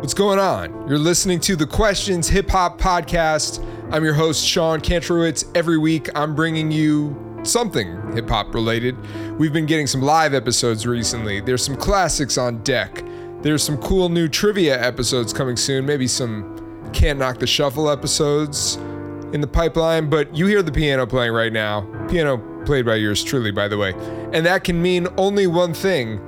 What's going on? You're listening to the Questions Hip Hop Podcast. I'm your host, Sean Kantrowitz. Every week, I'm bringing you something hip hop related. We've been getting some live episodes recently. There's some classics on deck. There's some cool new trivia episodes coming soon, maybe some Can't Knock the Shuffle episodes in the pipeline, but you hear the piano playing right now. Piano played by yours truly, by the way. And that can mean only one thing.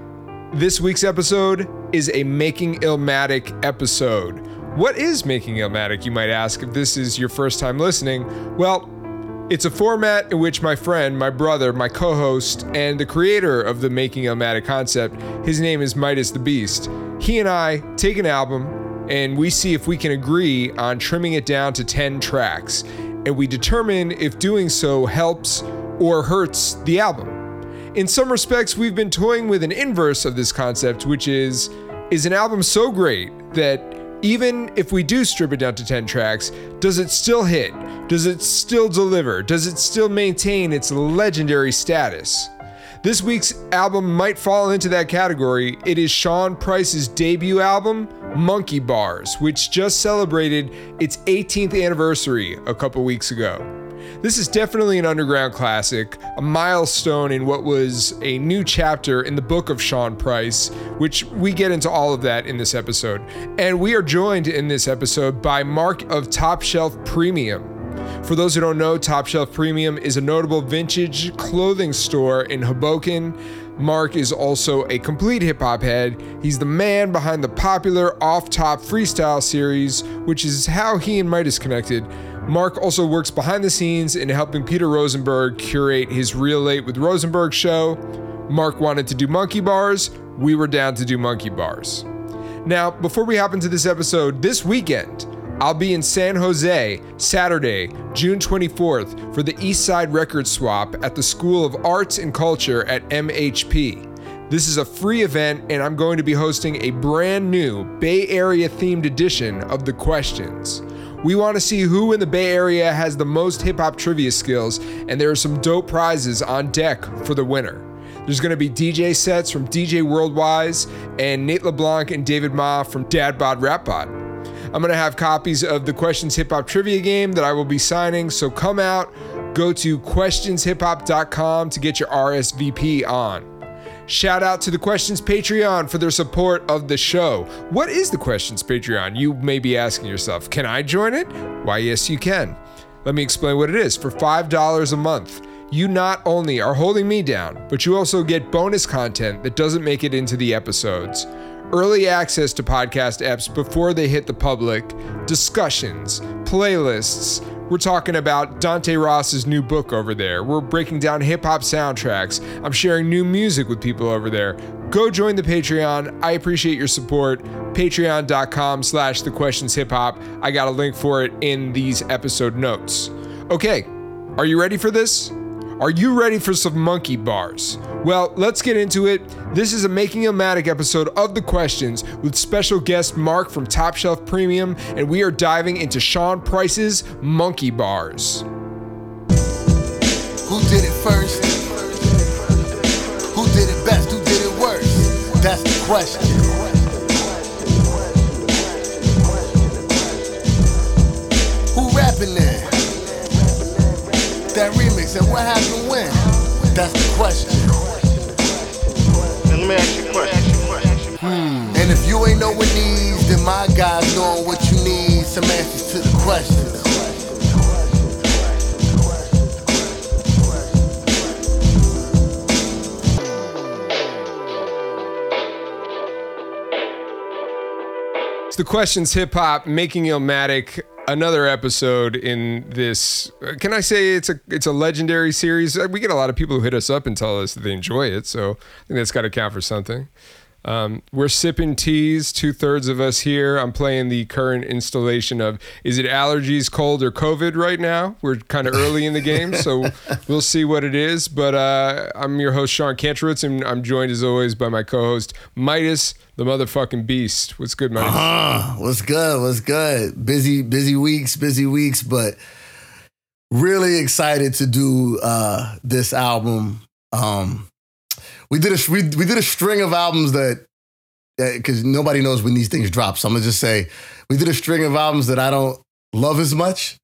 This week's episode is a Making Illmatic episode. What is Making Illmatic, you might ask, if this is your first time listening? Well, it's a format in which my friend, my brother, my co host, and the creator of the Making Illmatic concept, his name is MidaZ the Beast, he and I take an album and we see if we can agree on trimming it down to 10 tracks. And we determine if doing so helps or hurts the album. In some respects, we've been toying with an inverse of this concept, which is is an album so great that even if we do strip it down to 10 tracks, does it still hit? Does it still deliver? Does it still maintain its legendary status? This week's album might fall into that category. It is Sean Price's debut album, Monkey Barz, which just celebrated its 18th anniversary a couple weeks ago. This is definitely an underground classic, a milestone in what was a new chapter in the book of Sean Price, which we get into all of that in this episode. And we are joined in this episode by Mark of Top Shelf Premium. For those who don't know, Top Shelf Premium is a notable vintage clothing store in Hoboken. Mark is also a complete hip hop head. He's the man behind the popular Off Top Freestyle series, which is how he and MidaZ connected. Mark also works behind the scenes in helping Peter Rosenberg curate his Real Late with Rosenberg show. Mark wanted to do monkey barz. We were down to do monkey barz. Now, before we hop into this episode, this weekend, I'll be in San Jose Saturday, June 24th for the Eastside Record Swap at the School of Arts and Culture at MHP. This is a free event, and I'm going to be hosting a brand new Bay Area themed edition of The Questions. We want to see who in the Bay Area has the most hip hop trivia skills, and there are some dope prizes on deck for the winner. There's going to be DJ sets from DJ Worldwise and Nate LeBlanc and David Ma from Dad Bod Rap Bod. I'm going to have copies of the Questions Hip Hop Trivia game that I will be signing, so come out, go to questionshiphop.com to get your RSVP on. Shout out to the Questions Patreon for their support of the show. What is the Questions Patreon? You may be asking yourself, can I join it? Why, yes, you can. Let me explain what it is. For $5 a month, you not only are holding me down, but you also get bonus content that doesn't make it into the episodes, early access to podcast apps before they hit the public, discussions, playlists, we're talking about Dante Ross's new book over there. We're breaking down hip hop soundtracks. I'm sharing new music with people over there. Go join the Patreon. I appreciate your support. Patreon.com slash the questions hip hop. I got a link for it in these episode notes. Okay, are you ready for this? Are you ready for some monkey barz? Well, let's get into it. This is a Making Illmatic episode of The Questions with special guest Mark from Top Shelf Premium, and we are diving into Sean Price's Monkey Barz. Who did it first? Who did it best? Who did it worst? That's the question. Who rapping there? That remix and what happened when? That's the question. And let me ask you a question. Hmm. And if you ain't knowing these, then my guys knowing what you need. Some answers to the questions. It's the Questions Hip Hop Making Illmatic. Another episode in this. Can I say it's a it's a legendary series? We get a lot of people who hit us up and tell us that they enjoy it, so I think that's got to count for something. Um, we're sipping teas, two thirds of us here. I'm playing the current installation of Is it allergies, cold, or COVID right now? We're kind of early in the game, so we'll see what it is. But uh, I'm your host, Sean Kantrowitz, and I'm joined as always by my co host, MidaZ, the motherfucking beast. What's good, MidaZ? Uh, what's good? What's good? Busy, busy weeks, busy weeks, but really excited to do uh, this album. Um, we did a we, we did a string of albums that because nobody knows when these things drop. So I'm gonna just say we did a string of albums that I don't love as much.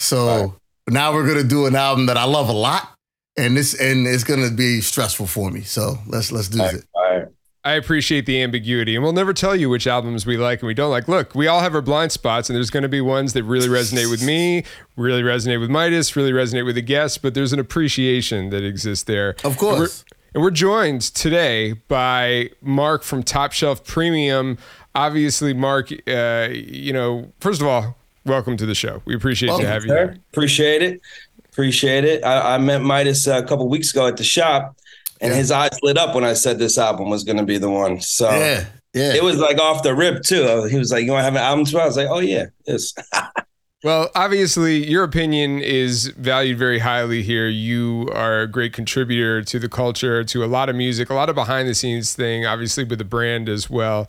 So Right. now we're gonna do an album that I love a lot, and this and it's gonna be stressful for me. So let's let's do All it. right. I appreciate the ambiguity, and we'll never tell you which albums we like and we don't like. Look, we all have our blind spots, and there's going to be ones that really resonate with me, really resonate with MidaZ, really resonate with the guests, but there's an appreciation that exists there. Of course. And we're, joined today by Mark from Top Shelf Premium. Obviously, Mark, uh, you know, first of all, welcome to the show. We appreciate Welcome, to have you Sir, here. Appreciate it. Appreciate it. I, I met MidaZ uh, a couple weeks ago at the shop, and Yeah. his eyes lit up when I said this album was going to be the one. So Yeah, yeah. it was like off the rip too. He was like, "You want to have an album tomorrow?" I was like, "Oh yeah, yes." Well, obviously, your opinion is valued very highly here. You are a great contributor to the culture, to a lot of music, a lot of behind the scenes thing, obviously, with the brand as well.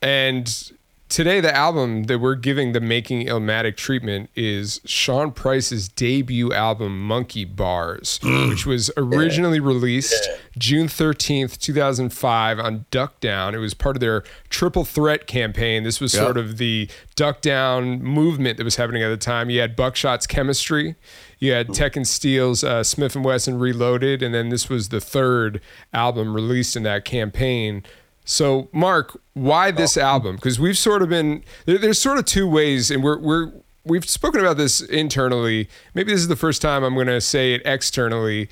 And today, the album that we're giving the Making Illmatic treatment is Sean Price's debut album, Monkey Bars, which was originally released June 13th, 2005, on Duck Down. It was part of their Triple Threat campaign. This was Yep. sort of the Duck Down movement that was happening at the time. You had Buckshot's Chemistry. You had Tek and Steele's uh, Smif-N-Wessun Reloaded, and then this was the third album released in that campaign. So, Mark, why this oh. album? Because we've sort of been there, there's sort of two ways, and we're we're we've spoken about this internally. Maybe this is the first time I'm going to say it externally.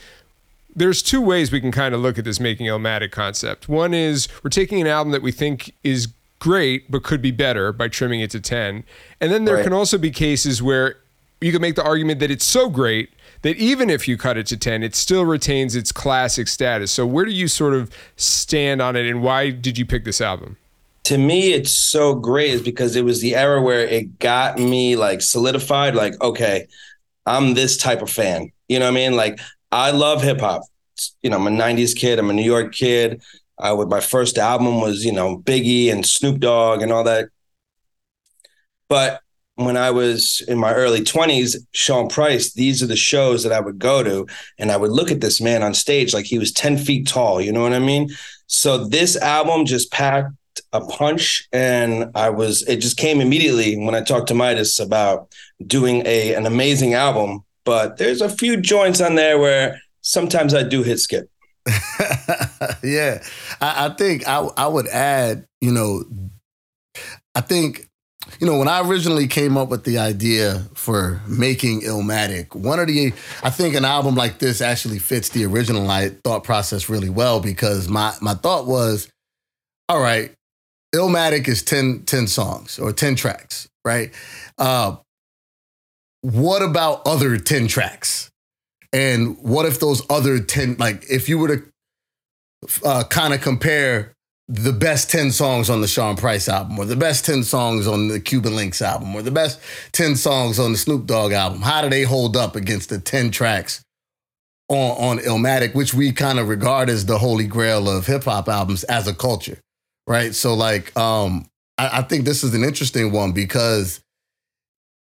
There's two ways we can kind of look at this making Illmatic concept. One is we're taking an album that we think is great but could be better by trimming it to 10. And then there Right. can also be cases where you can make the argument that it's so great that even if you cut it to 10, it still retains its classic status. So where do you sort of stand on it and why did you pick this album? to me, it's so great is because it was the era where it got me like solidified. Like, okay, I'm this type of fan. You know what I mean? Like, I love hip hop. You know, I'm a '90s kid. I'm a New York kid. Uh, I would my first album was you know Biggie and Snoop Dogg and all that. But when I was in my early 20s, Sean Price, these are the shows that I would go to, and I would look at this man on stage like he was 10 feet tall. You know what I mean? So this album just packed a punch, and I was, it just came immediately when I talked to MidaZ about doing a an amazing album. But there's a few joints on there where sometimes I do hit skip. yeah, I, I think I I would add, you know, I think, you know, when I originally came up with the idea for making Illmatic, one of the, I think an album like this actually fits the original thought process really well because my my thought was, all right, Illmatic is 10, 10 songs or 10 tracks, right? Uh, what about other 10 tracks? And what if those other 10, like if you were to uh, kind of compare the best 10 songs on the Sean Price album or the best 10 songs on the Cuban Links album or the best 10 songs on the Snoop Dogg album, how do they hold up against the 10 tracks on, on Illmatic, which we kind of regard as the holy grail of hip hop albums as a culture, right? So, like, um, I, I think this is an interesting one because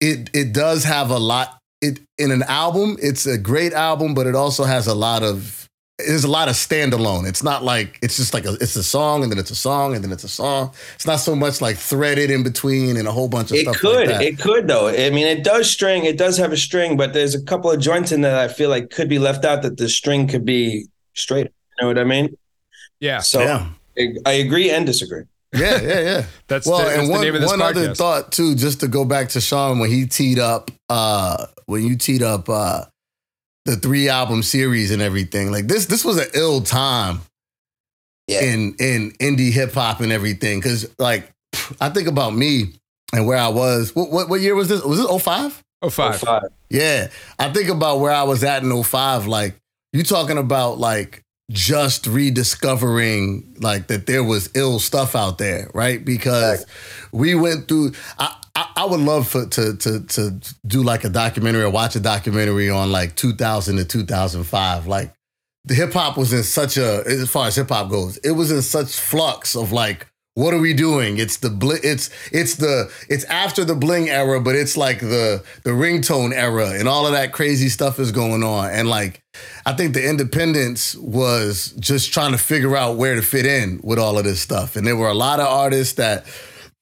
it it does have a lot. It in an album, it's a great album, but it also has a lot of there's a lot of standalone. It's not like it's just like a, it's a song and then it's a song and then it's a song. It's not so much like threaded in between and a whole bunch of It stuff could, like that. it could though. I mean, it does string. It does have a string, but there's a couple of joints in that I feel like could be left out. That the string could be straight. You know what I mean? Yeah, So yeah, I, I agree and disagree. yeah, yeah, yeah. that's, well, the, that's and the one, name of this one other thought too, just to go back to Sean when he teed up, uh, when you teed up uh, the three album series and everything. Like this, this was an ill time Yeah. in in indie hip hop and everything. Because like, I think about me and where I was. What what, what year was this? Was this 05? oh, five. Oh oh five. Yeah. I think about where I was at in 05. Like, you talking about like just rediscovering like that there was ill stuff out there, right? Because we went through I, I, I would love for to to to do like a documentary or watch a documentary on like 2000 to 2005. Like the hip hop was in such a as far as hip hop goes, it was in such flux of like what are we doing? It's the bl- it's it's the it's after the bling era, but it's like the the ringtone era and all of that crazy stuff is going on. And like I think the independence was just trying to figure out where to fit in with all of this stuff. And there were a lot of artists that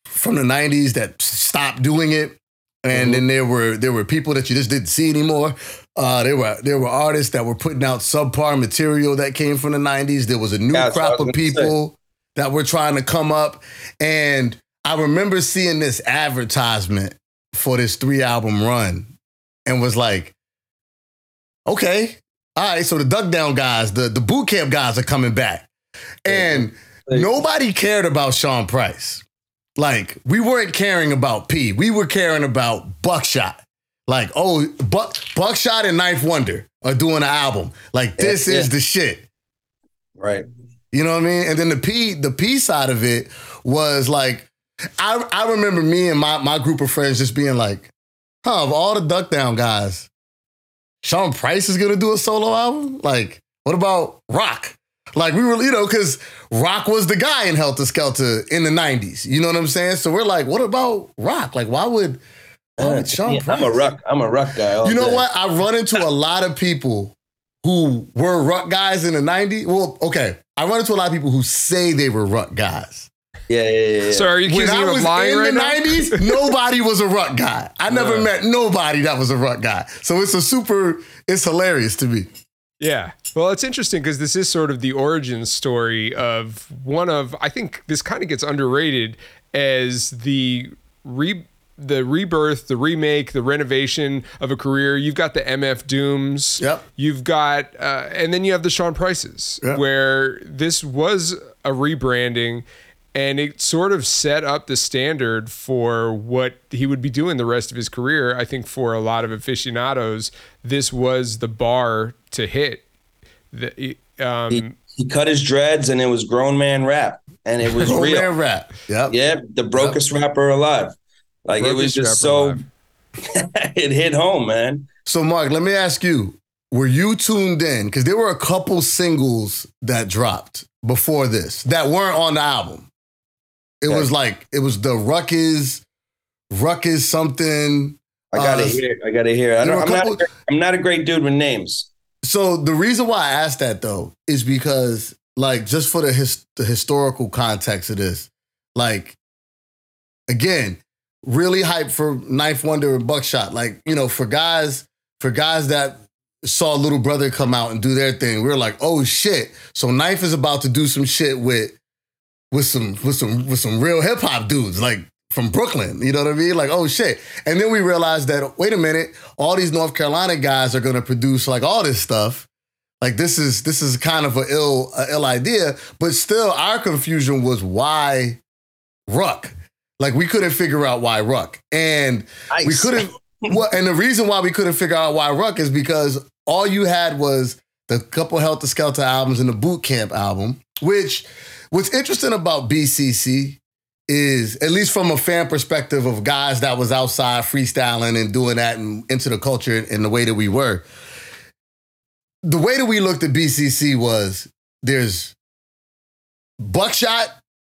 from the 90s that stopped doing it. And then there were there were people that you just didn't see anymore. Uh, there were there were artists that were putting out subpar material that came from the 90s. There was a new That's crop of people that were trying to come up. And I remember seeing this advertisement for this three album run and was like, okay, all right, so the Duck Down guys, the, the boot camp guys are coming back. And nobody cared about Sean Price. Like, we weren't caring about P. We were caring about Buckshot. Like, oh, Buck, Buckshot and Ninth Wonder are doing an album. Like, this Yeah, is yeah. the shit. Right. You know what I mean? And then the P, the P side of it was like, I I remember me and my my group of friends just being like, huh, of all the Duck Down guys, Sean Price is gonna do a solo album? Like, what about Rock? Like we were, you know, because Rock was the guy in Heltah Skeltah in the 90s. You know what I'm saying? So we're like, what about Rock? Like, why would, why would Sean Yeah, Price? I'm a ruck. I'm a ruck guy. all You know day. what? I run into a lot of people who were ruck guys in the 90s. Well, okay. I run into a lot of people who say they were ruck guys. Yeah, yeah, yeah. yeah. So are you When accusing I him was of lying in right the now? 90s, nobody was a ruck guy. I never Yeah. met nobody that was a ruck guy. So it's a super, it's hilarious to me. Yeah. Well, it's interesting because this is sort of the origin story of one of I think this kind of gets underrated as the re the rebirth, the remake, the renovation of a career. You've got the MF Dooms. Yep. You've got uh, and then you have the Sean Prices, Yep. where this was a rebranding. And it sort of set up the standard for what he would be doing the rest of his career. I think for a lot of aficionados, this was the bar to hit. The, um, he, he cut his dreads and it was grown man rap and it was Grown real. man rap. Yep. Yeah, the brokest rapper alive. Like it was just so it hit home, man. So, Mark, let me ask you: Were you tuned in? Because there were a couple singles that dropped before this that weren't on the album. It Okay. was like it was the Ruckus, Ruckus something. I gotta Uh, hear. it. I gotta hear. it. I don't, I'm, a not. couple- A, great- I'm not a great dude with names. So the reason why I asked that though is because, like, just for the his, the historical context of this, like, again, really hype for Ninth Wonder and Buckshot. Like, you know, for guys, for guys that saw Little Brother come out and do their thing, we were like, oh shit. So Ninth is about to do some shit with with some with some with some real hip hop dudes, like from Brooklyn. You know what I mean? Like, oh shit. And then we realized that, wait a minute, all these North Carolina guys are gonna produce like all this stuff. Like this is this is kind of a ill a ill idea, but still our confusion was why Ruck. Like we couldn't figure out why Ruck. And we couldn't well, and the reason why we couldn't figure out why Ruck is because all you had was the couple Health Heltah Skeltah albums and the Boot Camp album, which what's interesting about BCC is, at least from a fan perspective of guys that was outside freestyling and doing that and into the culture in the way that we were, the way that we looked at BCC was there's Buckshot,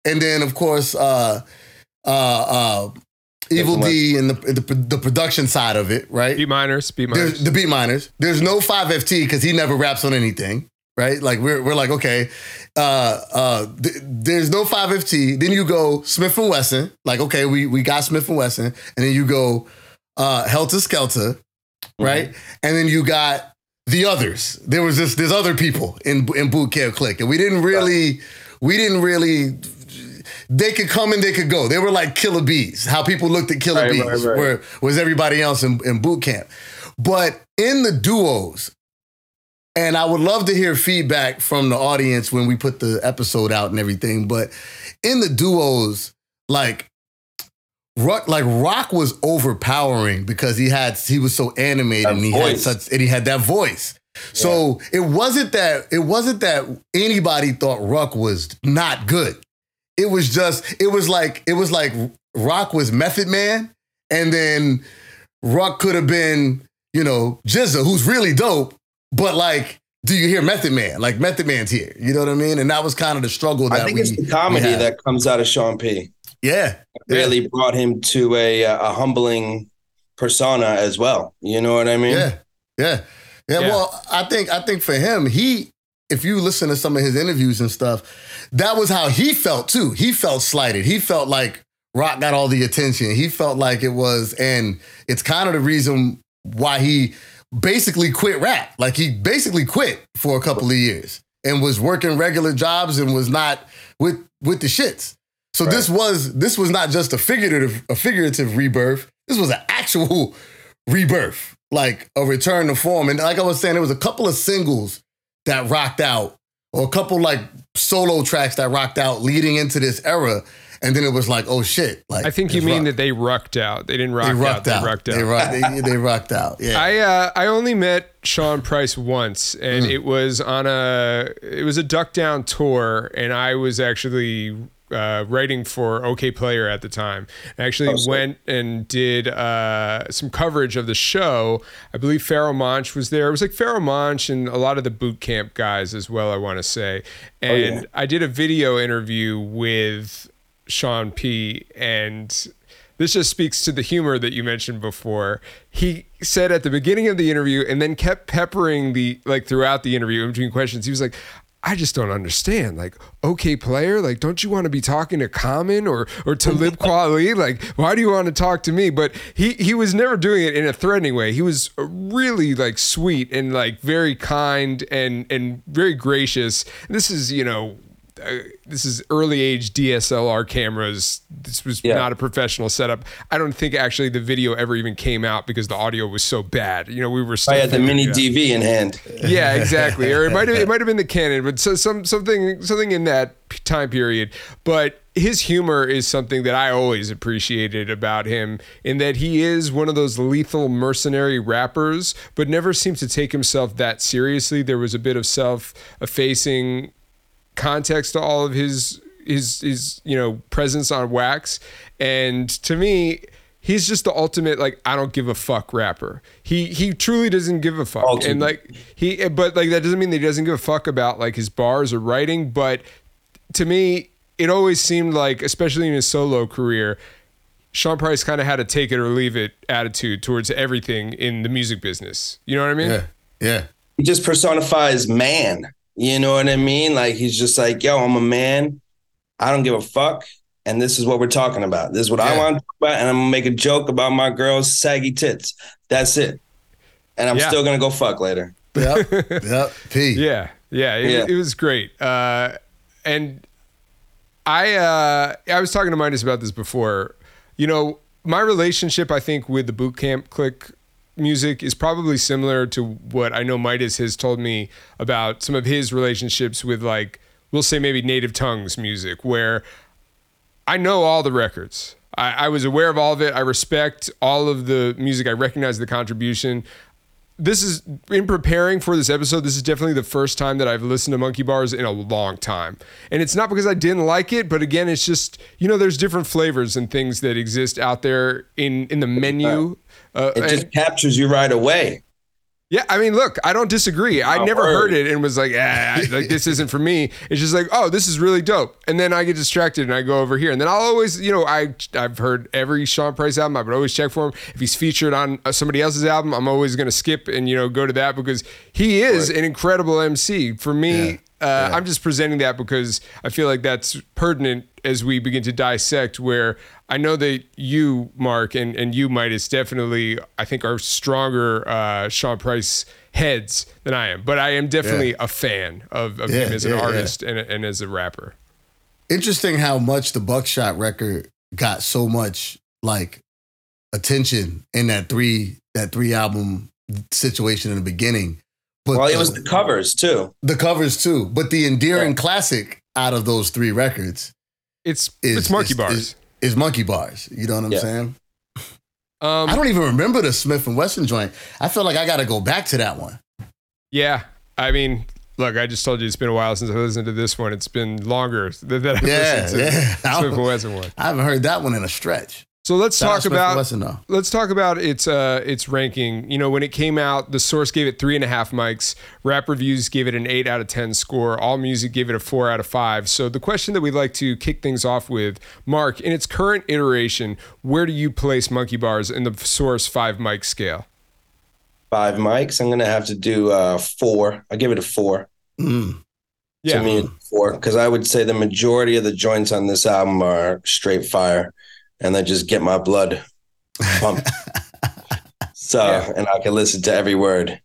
and then of course uh, uh, uh, Evil Dee and the, the the production side of it, right? Beatminerz, beat There's miners. the Beatminerz. There's no 5FT because he never raps on anything, right? Like we're we're like, okay, uh uh th- there's no 5FT. Then you go Smif-N-Wessun, like, okay, we we got Smif-N-Wessun, and then you go uh Heltah Skeltah, right? And then you got the others. There was this there's other people in in Boot Camp Click, and we didn't really we didn't really they could come and they could go. They were like killer bees. How people looked at killer Right, bees right, right. where was everybody else in, in boot camp. But in the duos, and I would love to hear feedback from the audience when we put the episode out and everything. But in the duos, like Rock, like Rock was overpowering because he had he was so animated That and he had such and he had that voice. So it wasn't that it wasn't that anybody thought Rock was not good. It was just it was like it was like Rock was Method Man, and then Rock could have been you know GZA, who's really dope, but like do you hear Method Man? Like Method Man's here. You know what I mean? And that was kind of the struggle that I think we, it's the comedy that comes out of Sean P. yeah, Really brought him to a uh, a humbling persona as well. You know what I mean? Yeah, yeah, yeah. Yeah. Well, I think I think for him, he if you listen to some of his interviews and stuff, that was how he felt too. He felt slighted. He felt like Rock got all the attention. He felt like it was, and it's kind of the reason why he basically quit rap. Like he basically quit for a couple of years and was working regular jobs and was not with with the shits. So this was this was not just a figurative a figurative rebirth. This was an actual rebirth, like a return to form. And like I was saying, there was a couple of singles that rocked out, or a couple like solo tracks that rocked out leading into this era. And then it was like, oh shit! Like I think you mean rock. that they rucked out. They didn't rock they out. rocked They out. rucked out. They rocked. They, they rocked out. Yeah. I uh, I only met Sean Price once, and Hmm. it was on a it was a duck down tour, and I was actually uh, writing for Okayplayer at the time. I actually Oh, went and did uh, some coverage of the show. I believe Pharoahe Monch was there. It was like Pharoahe Monch and a lot of the boot camp guys as well. I want to say, and Oh, yeah. I did a video interview with Sean P. and this just speaks to the humor that you mentioned before. He said at the beginning of the interview and then kept peppering the like throughout the interview in between questions. He was like, I just don't understand. Like, okay, player, like, don't you want to be talking to Common or or to Lib Kweli? Like, why do you want to talk to me? But he he was never doing it in a threatening way. He was really like sweet and like very kind and and very gracious. This is you know uh, this is early age DSLR cameras. This was Yeah. not a professional setup. I don't think actually the video ever even came out because the audio was so bad. You know, we were still I had the mini. DV in hand. Yeah, exactly. Or it might have it might have been the Canon, but so, some something something in that time period. But his humor is something that I always appreciated about him, in that he is one of those lethal mercenary rappers, but never seems to take himself that seriously. There was a bit of self-effacing context to all of his his his you know presence on wax and to me he's just the ultimate like i don't give a fuck rapper he he truly doesn't give a fuck Ultimate. and like he but like that doesn't mean that he doesn't give a fuck about like his bars or writing but to me it always seemed like especially in his solo career Sean Price kind of had a take it or leave it attitude towards everything in the music business. You know what I mean? yeah. Yeah. He just personifies man. You know what I mean? Like he's just like, yo, I'm a man. I don't give a fuck. And this is what we're talking about. This is what I want to talk about. And I'm gonna make a joke about my girl's saggy tits. That's it. And I'm Yeah. still gonna go fuck later. Yep. yep. P. Yeah, yeah, it, Yeah. it was great. Uh, and I uh, I was talking to MidaZ about this before. You know, my relationship, I think, with the boot camp click music is probably similar to what I know MidaZ has told me about some of his relationships with, like, we'll say maybe native tongues music, where I know all the records. I, I was aware of all of it. I respect all of the music. I recognize the contribution. This is in preparing for this episode. This is definitely the first time that I've listened to Monkey Barz in a long time, and it's not because I didn't like it, but again, it's just you know there's different flavors and things that exist out there in in the menu. Uh, It and- just captures you right away. yeah, I mean, look, I don't disagree. I Oh, never word. heard it and was like, ah, like this isn't for me. It's just like, oh, this is really dope. And then I get distracted and I go over here. And then I'll always, you know, I I've heard every Sean Price album. I would always check for him. If he's featured on uh, somebody else's album, I'm always going to skip and you know go to that because he is an incredible MC. For me, uh, I'm just presenting that because I feel like that's pertinent as we begin to dissect. Where I know that you, Mark, and and you, MidaZ, definitely, I think, are stronger uh, Sean Price heads than I am. But I am definitely a fan of, of him Yeah, as an yeah, yeah. artist and, and as a rapper. Interesting how much the Buckshot record got so much like attention in that three that three album situation in the beginning. But Well, it the, was the covers too. the covers too. But the endearing Yeah. classic out of those three records It's is it's Monkey is- Bars. Is, is Monkey Barz. You know what I'm Yeah. saying? um, I don't even remember the Smif-N-Wessun joint. I feel like I got to go back to that one. yeah, I mean, look, I just told you it's been a while since I listened to this one. It's been longer than that I've Yeah, listened to yeah. the Smith and Wesson one. I haven't heard that one in a stretch. So let's Shout talk about Wesson, though. let's talk about its uh its ranking. You know, when it came out, the source gave it three and a half mics. Rap reviews gave it an eight out of ten score. All music gave it a four out of five. So the question that we'd like to kick things off with, Mark, in its current iteration, where do you place Monkey Barz in the source five mic scale? Five mics. I'm gonna have to do uh, four. I give it a four. Mm. Yeah. To me, four because I would say the majority of the joints on this album are straight fire, and then just get my blood pumped. so, Yeah. and I can listen to every word.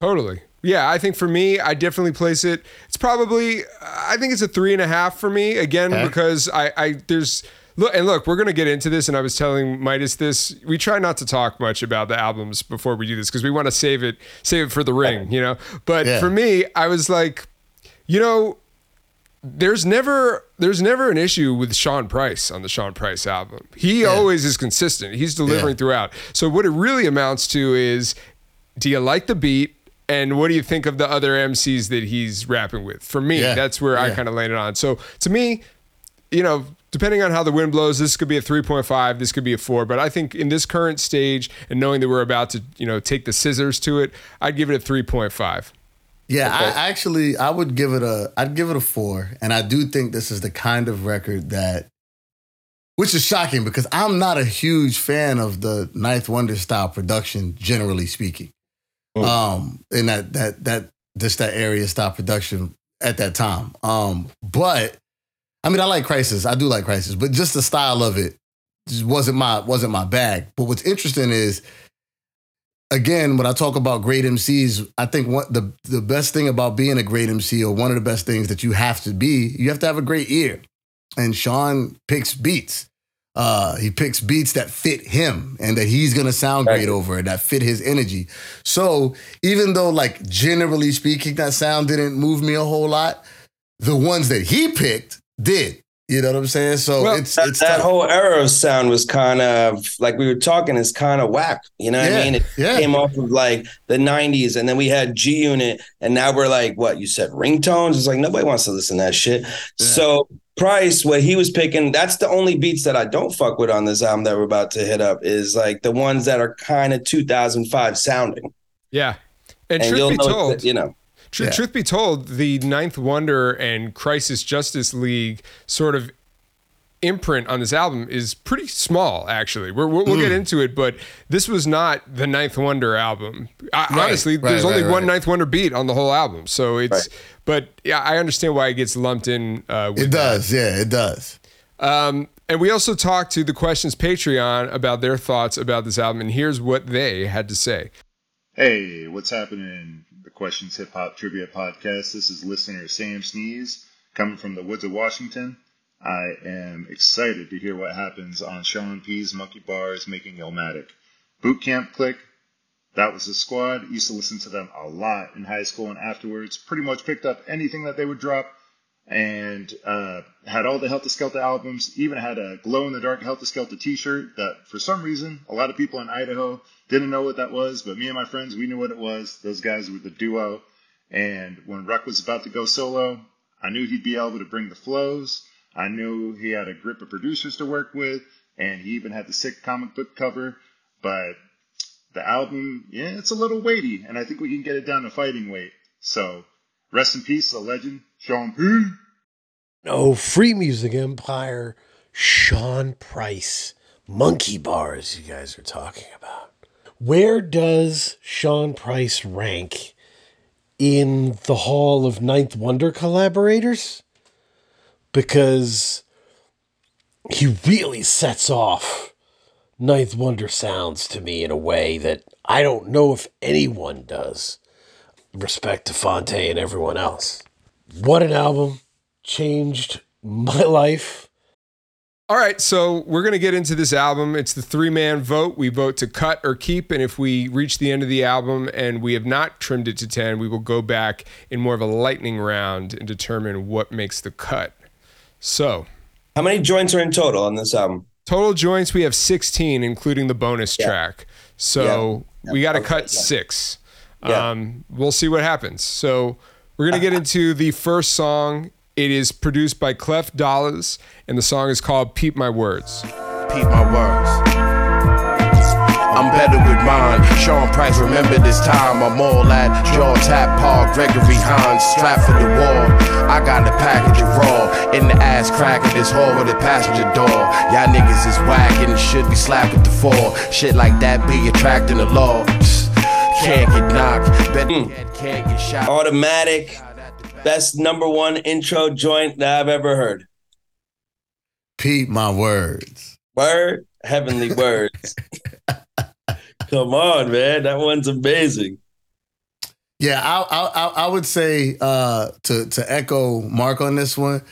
Totally. Yeah, I think for me, I definitely place it. It's probably, I think it's a three and a half for me again Okay. because I, I there's look and look, we're gonna get into this, and I was telling MidaZ this. We try not to talk much about the albums before we do this because we want to save it, save it for the ring, you know. But Yeah. for me, I was like, you know, there's never there's never an issue with Sean Price on the Sean Price album. He always is consistent. He's delivering Yeah. throughout. So what it really amounts to is do you like the beat? And what do you think of the other MCs that he's rapping with? For me, Yeah. that's where I kind of landed on. So to me, you know, depending on how the wind blows, this could be a 3.5, this could be a 4, but I think in this current stage and knowing that we're about to, you know, take the scissors to it, I'd give it a 3.5. Yeah, Okay. I actually I would give it a I'd give it a four, and I do think this is the kind of record that, which is shocking because I'm not a huge fan of the Ninth Wonder style production, generally speaking. Mm. Um, in that that that just that area style production at that time. Um, but I mean, I like Khrysis. I do like Khrysis, but just the style of it just wasn't my wasn't my bag. But what's interesting is again, when I talk about great MCs, I think what the the best thing about being a great MC, or one of the best things that you have to be, you have to have a great ear. And Sean picks beats. Uh, he picks beats that fit him and that he's gonna sound great over, that fit his energy. So even though, like generally speaking, that sound didn't move me a whole lot, the ones that he picked did. You know what I'm saying? So Well, it's That, it's that whole era of sound was kind of like we were talking is kind of whack. You know what Yeah, I mean? It yeah. came off of like the 90s and then we had G Unit and now we're like, what you said, ringtones? It's like nobody wants to listen to that shit. So Price, what he was picking, that's the only beats that I don't fuck with on this album that we're about to hit up is like the ones that are kind of 2005 sounding. Yeah. And, And truth you'll be know, told, that, you know, Tr- Yeah. Truth be told, the Ninth Wonder and Khrysis Justice League sort of imprint on this album is pretty small. Actually, We're, we'll, we'll get Mm. into it, but this was not the Ninth Wonder album. I, Right, honestly, right, there's only right, one right. Ninth Wonder beat on the whole album, so it's. Right. But yeah, I understand why it gets lumped in. Uh, with it that. does, yeah, it does. Um, and we also talked to the Questions Patreon about their thoughts about this album, and here's what they had to say. Hey, what's happening? Questions Hip Hop Trivia Podcast. This is listener Sam Sneeze coming from the woods of Washington. I am excited to hear what happens on Sean P's Monkey Barz making Illmatic. Boot Camp Click, that was the squad. Used to listen to them a lot in high school and afterwards. Pretty much picked up anything that they would drop and uh, had all the Heltah Skeltah albums. Even had a glow in the dark Heltah Skeltah T-shirt that, for some reason, a lot of people in Idaho didn't know what that was, but me and my friends we knew what it was. Those guys were the duo. And when Ruck was about to go solo, I knew he'd be able to bring the flows. I knew he had a grip of producers to work with, and he even had the sick comic book cover. But the album, yeah, it's a little weighty, and I think we can get it down to fighting weight. So, rest in peace, a legend, Sean P. No free music empire. Sean Price. Monkey barz, you guys are talking about. Where does Sean Price rank in the Hall of Ninth Wonder collaborators? Because he really sets off Ninth Wonder sounds to me in a way that I don't know if anyone does. Respect to Phonte and everyone else. What an album. Changed my life. All right, so we're going to get into this album. It's the three man vote. We vote to cut or keep. And if we reach the end of the album and we have not trimmed it to 10, we will go back in more of a lightning round and determine what makes the cut. So, how many joints are in total on this album? total joints, we have 16, including the bonus Yeah. track. So, Yeah. we got to cut six. Yeah. Um, we'll see what happens. So, we're going to get into the first song. It is produced by Clef Dollars, and the song is called Peep My Words. Peep my words. I'm better with mine. Sean Price, remember this time. I'm all at Jaw Tap Paul Gregory Hines, strapped for the wall. I got a package of raw in the ass crack of this hall with a passenger door. Y'all niggas is whack and should be slapped at the fall. Shit like that be attracting the law. Can't get knocked, bet hmm. can't get shot. Automatic, best number one intro joint that I've ever heard. Peep, my words. Word, heavenly words. Come on, man, that one's amazing. Yeah, I I I- would say uh, to to echo Mark on this one.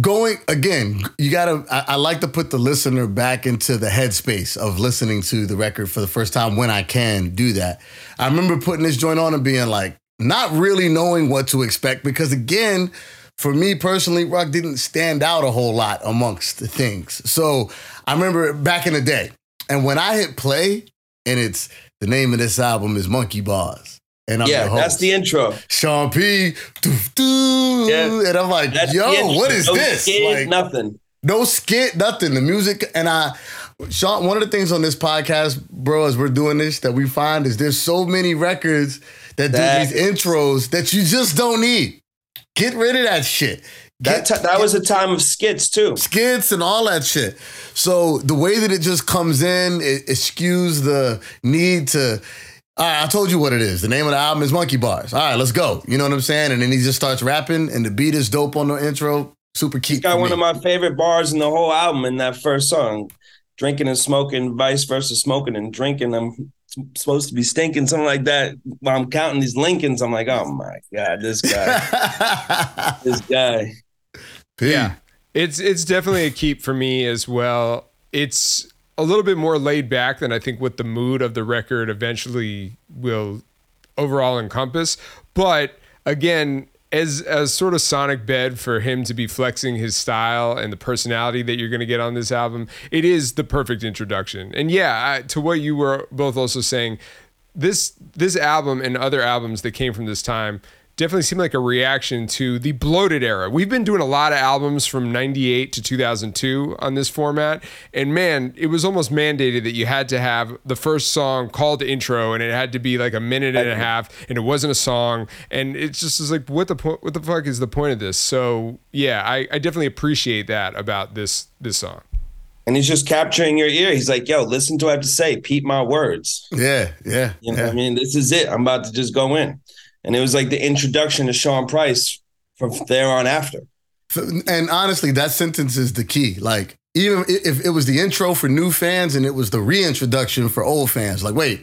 Going again, you gotta. I, I like to put the listener back into the headspace of listening to the record for the first time when I can do that. I remember putting this joint on and being like, not really knowing what to expect because again, for me personally, rock didn't stand out a whole lot amongst the things. So I remember back in the day, and when I hit play, and it's the name of this album is Monkey Barz, and I'm yeah, that's the intro. Sean P. Doof, doo, Yeah. and I'm like, That's yo, what is no this? skit, Like, nothing. no skit, nothing. The music, and I, Sean. One of the things on this podcast, bro, as we're doing this, that we find is there's so many records that That- do these intros that you just don't need. Get rid of that shit. That Get- ti- that was a time of skits too. skits and all that shit. So the way that it just comes in, it eschews the need to. All right, I told you what it is. The name of the album is Monkey Barz. All right, let's go. You know what I'm saying? And then he just starts rapping, and the beat is dope on the intro. Super cute. Got one me. of my favorite bars in the whole album in that first song. Drinking and smoking, vice versa, smoking and drinking. I'm supposed to be stinking, something like that. While I'm counting these Lincolns, I'm like, oh my God, this guy, this guy. Yeah. It's it's definitely a keep for me as well. It's a little bit more laid back than I think what the mood of the record eventually will overall encompass. But again, as a sort of sonic bed for him to be flexing his style and the personality that you're going to get on this album, it is the perfect introduction. And yeah, I, to what you were both also saying, this this album and other albums that came from this time definitely seemed like a reaction to the bloated era. We've been doing a lot of albums from 98 to 2002 on this format and man, it was almost mandated that you had to have the first song called intro and it had to be like a minute and a half and it wasn't a song and it's just is like what the po- what the fuck is the point of this? So, yeah, I, I definitely appreciate that about this this song. And he's just capturing your ear. He's like, yo, listen to what I have to say. Peep my words. yeah, yeah. You know yeah. what I mean? This is it. I'm about to just go in. And it was like the introduction to Sean Price from there on after. And honestly, that sentence is the key. Like, even if it was the intro for new fans and it was the reintroduction for old fans, like, wait,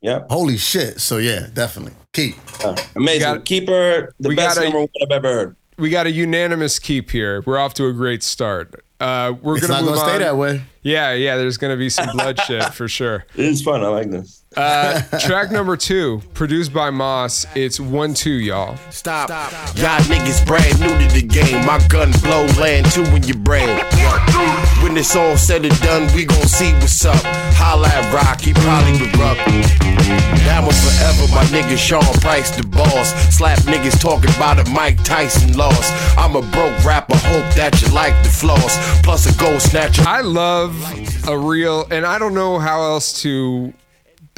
Yeah. holy shit. So yeah, definitely. Keep. Uh, amazing. got- Keeper, the we best gotta- number one I've ever heard. We got a unanimous keep here. We're off to a great start. Uh, we're It's gonna not move gonna stay on. that way. Yeah, yeah. There's gonna be some bloodshed for sure. It is fun. I like this. Uh, track number two, produced by Moss. It's one two, y'all. Stop. Stop. Y'all niggas brand new to the game. My gun blow land two in your brain. When it's all said and done, we gon' see what's up. Holla at Rock, he probably would rub. Now and forever, my nigga Sean Price, the boss. Slap niggas talking about a Mike Tyson loss. I'm a broke rapper, hope that you like the flaws. Plus a gold snatcher. I love a real, and I don't know how else to.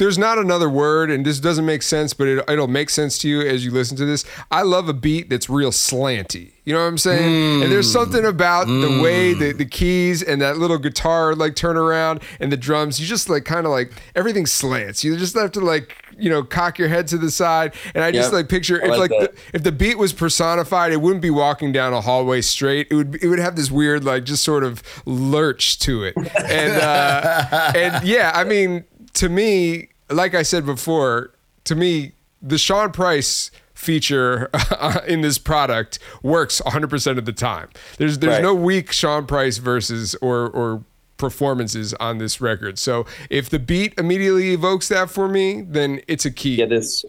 There's not another word, and this doesn't make sense, but it, it'll make sense to you as you listen to this. I love a beat that's real slanty. You know what I'm saying? and there's something about the way the, the keys and that little guitar like turn around and the drums. You just like kind of like everything slants. You just have to like you know cock your head to the side, and I just Yep. like picture I if like like the, if the beat was personified, it wouldn't be walking down a hallway straight. It would it would have this weird like just sort of lurch to it. And uh, and yeah, I mean, to me, like I said before, to me, the Sean Price feature in this product works 100% of the time. There's there's Right. no weak Sean Price versus or or performances on this record. So if the beat immediately evokes that for me, then it's a key. Yeah, this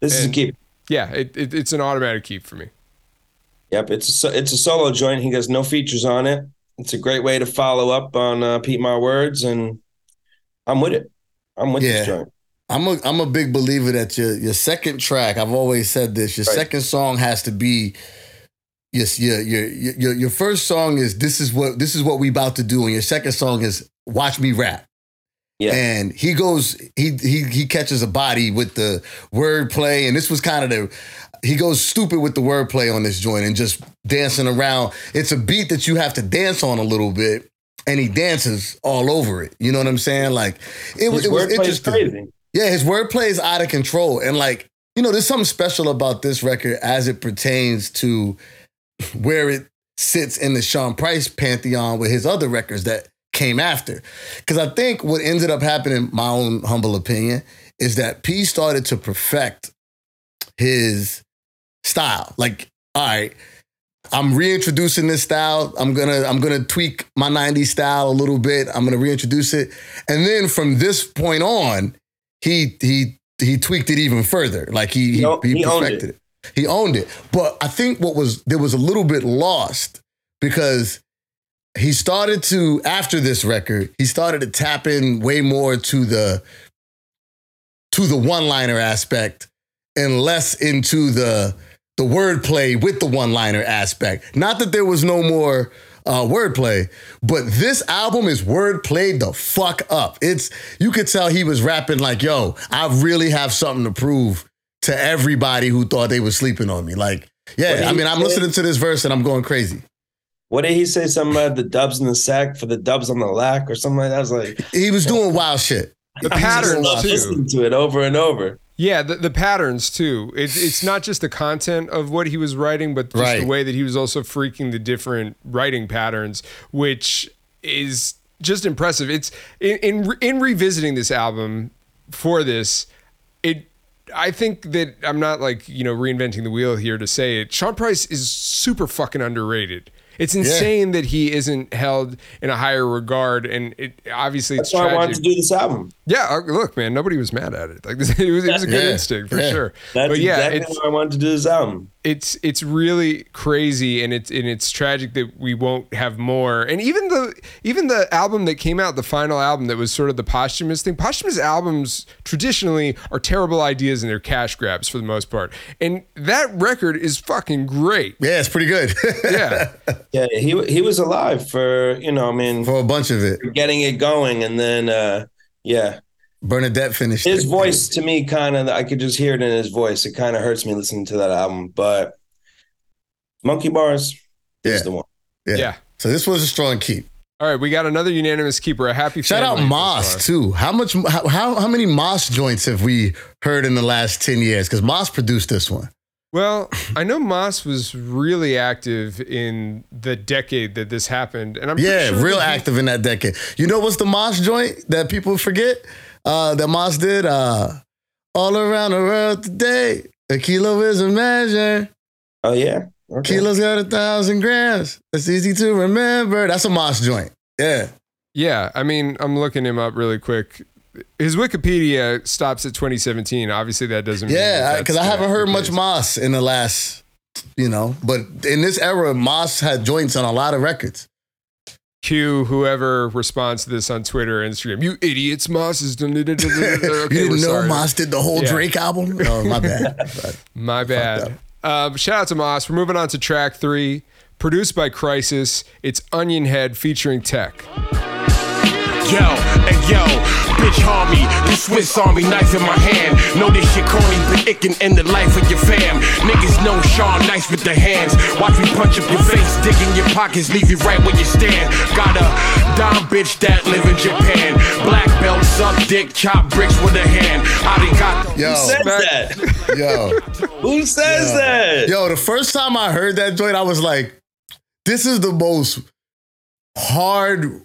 this is a key. Yeah, it, it, it's an automatic key for me. Yep, it's a, it's a solo joint. He has no features on it. It's a great way to follow up on uh, Peep My Words, and I'm with it. I'm with Yeah. this joint. I'm a I'm a big believer that your your second track, I've always said this, your Right. second song has to be yes, your your your your first song is this is what this is what we about to do, and your second song is watch me rap. Yeah. And he goes, he he he catches a body with the wordplay, and this was kind of the he goes stupid with the wordplay on this joint and just dancing around. It's a beat that you have to dance on a little bit, and he dances all over it. You know what I'm saying? Like it, was it was interesting. crazy. Yeah, his wordplay is out of control. And like, you know, there's something special about this record as it pertains to where it sits in the Sean Price pantheon with his other records that came after. Because I think what ended up happening, my own humble opinion, is that P started to perfect his style. Like, all right, I'm reintroducing this style. I'm gonna I'm gonna tweak my 90s style a little bit. I'm gonna reintroduce it. And then from this point on, he he he tweaked it even further. Like he he, He he perfected it. He owned it. But I think what was there was a little bit lost because he started to after this record, he started to tap in way more to the to the one-liner aspect and less into the the wordplay with the one-liner aspect. Not that there was no more uh, wordplay, but this album is wordplayed the fuck up. It's you could tell he was rapping like, "Yo, I really have something to prove to everybody who thought they were sleeping on me." Like, yeah, I mean, I'm say? listening to this verse and I'm going crazy. What did he say? Something about the dubs in the sack for the dubs on the lack or something like that. I was like, He was doing wild shit. The I just patterns too. listening to it over and over. Yeah, the, the patterns too. It, it's not just the content of what he was writing, but just Right. the way that he was also freaking the different writing patterns, which is just impressive. It's in in, in revisiting this album for this, it. I think that I'm not like you know reinventing the wheel here to say it. Sean Price is super fucking underrated. It's insane that he isn't held in a higher regard, and it obviously That's it's why I wanted to do this album. Yeah, uh, look, man, nobody was mad at it. Like it was, it was a good Yeah, instinct for yeah. sure. That's but yeah, exactly why I wanted to do this album. It's it's really crazy, and it's and it's tragic that we won't have more. And even the even the album that came out, the final album that was sort of the posthumous thing. Posthumous albums traditionally are terrible ideas and they're cash grabs for the most part. And that record is fucking great. Yeah, it's pretty good Yeah, Yeah, he he was alive for you know, I mean, for a bunch of it. getting it going, and then uh yeah, Bernadette finished his it. voice to me kind of I could just hear it in his voice. It kind of hurts me listening to that album, but Monkey Barz Yeah. is the one. Yeah. yeah. So this was a strong keep. All right, we got another unanimous keeper. A happy Shout out Moss too. How much? How, how how many Moss joints have we heard in the last ten years? Because Moss produced this one. Well, I know Moss was really active in the decade that this happened, and I'm Yeah, sure real he- active in that decade. You know what's the Moss joint that people forget? Uh, that Moss did. Uh, all around the world today, a kilo is a measure. Oh yeah, okay. Kilo's got a thousand grams. It's easy to remember. That's a Moss joint. Yeah. Yeah, I mean, I'm looking him up really quick. His Wikipedia stops at 2017. Obviously, that doesn't. mean Yeah, because I the- haven't heard much. Moss in the last, you know, but in this era, Moss had joints on a lot of records. Q whoever responds to this on Twitter or Instagram. You idiots, Moss is. dun- dun- dun- dun- dun- dun. Okay, you we're didn't know sorry. Moss did the whole Yeah. Drake album? Oh, my bad. But My bad. Um, shout out to Moss. We're moving on to track three, produced by Khrysis. It's Onion Head featuring Tek. Yo, and yo, bitch harm me. The Swiss Army knife in my hand. Know this shit corny, but it can end the life of your fam. Niggas know Sean nice with the hands. Watch me punch up your face, dig in your pockets, leave you right where you stand. Got a dime bitch that live in Japan. Black belt, suck dick, chop bricks with a hand. I done got the yo, Who says that? yo, Who says that? yo, the first time I heard that joint, I was like, this is the most hard,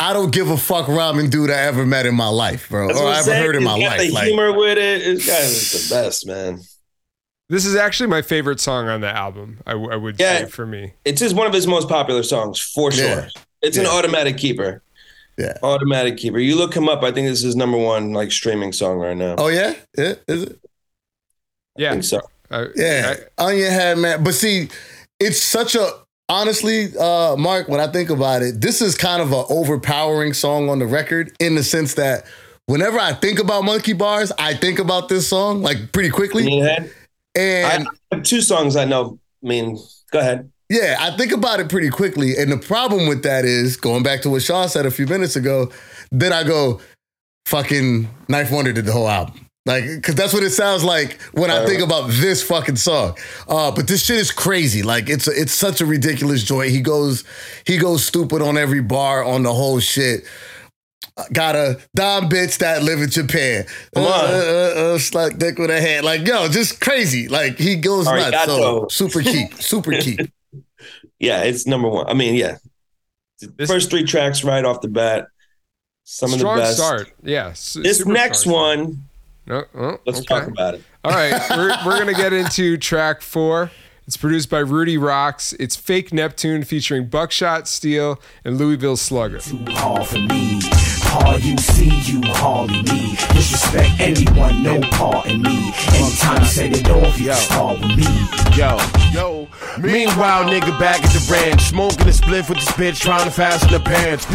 I don't give a fuck ramen dude I ever met in my life, bro. That's or I ever saying. heard in He's my got life. The Like, humor with it. This guy is the best, man. This is actually my favorite song on the album. I, w- I would Yeah. say for me. It's his one of his most popular songs for sure. Yeah. It's an automatic keeper. Yeah. Automatic keeper. You look him up. I think this is number one like streaming song right now. oh, yeah? yeah? Is it? I Yeah, think so. I- Yeah, Onion Head, man. But see, it's such a honestly, uh, Mark. When I think about it, this is kind of an overpowering song on the record in the sense that whenever I think about Monkey Barz, I think about this song like pretty quickly. I, And I have two songs I know. I mean, go ahead. Yeah, I think about it pretty quickly. And the problem with that is going back to what Sean said a few minutes ago, then I go, fucking Ninth Wonder did the whole album. Like, cause that's what it sounds like when I think about this fucking song. Uh, but this shit is crazy. Like, it's it's such a ridiculous joy. He goes he goes stupid on every bar on the whole shit. Got a dumb bitch that live in Japan. Come uh, on. uh, uh, uh, slut dick with a hand. Like, yo, just crazy. Like, he goes nuts. So, super keep, super keep. Yeah, it's number one. I mean, yeah. This- First three tracks right off the bat. Some of the best. start. Yeah. su- This next strong start. one, No, oh, let's okay. talk about it. All right, we're, we're gonna get into track four. It's produced by Rudy Rocks. It's Fake Neptune featuring Buckshot Steele and Louieville Sluggah. Call for me. Call you, see you, hardly me. Disrespect anyone, no part in me. Anytime you set it off, you Yo. start with me. Yo, yo. Meanwhile, nigga back at the ranch, smoking a spliff with this bitch, trying to fasten the pants.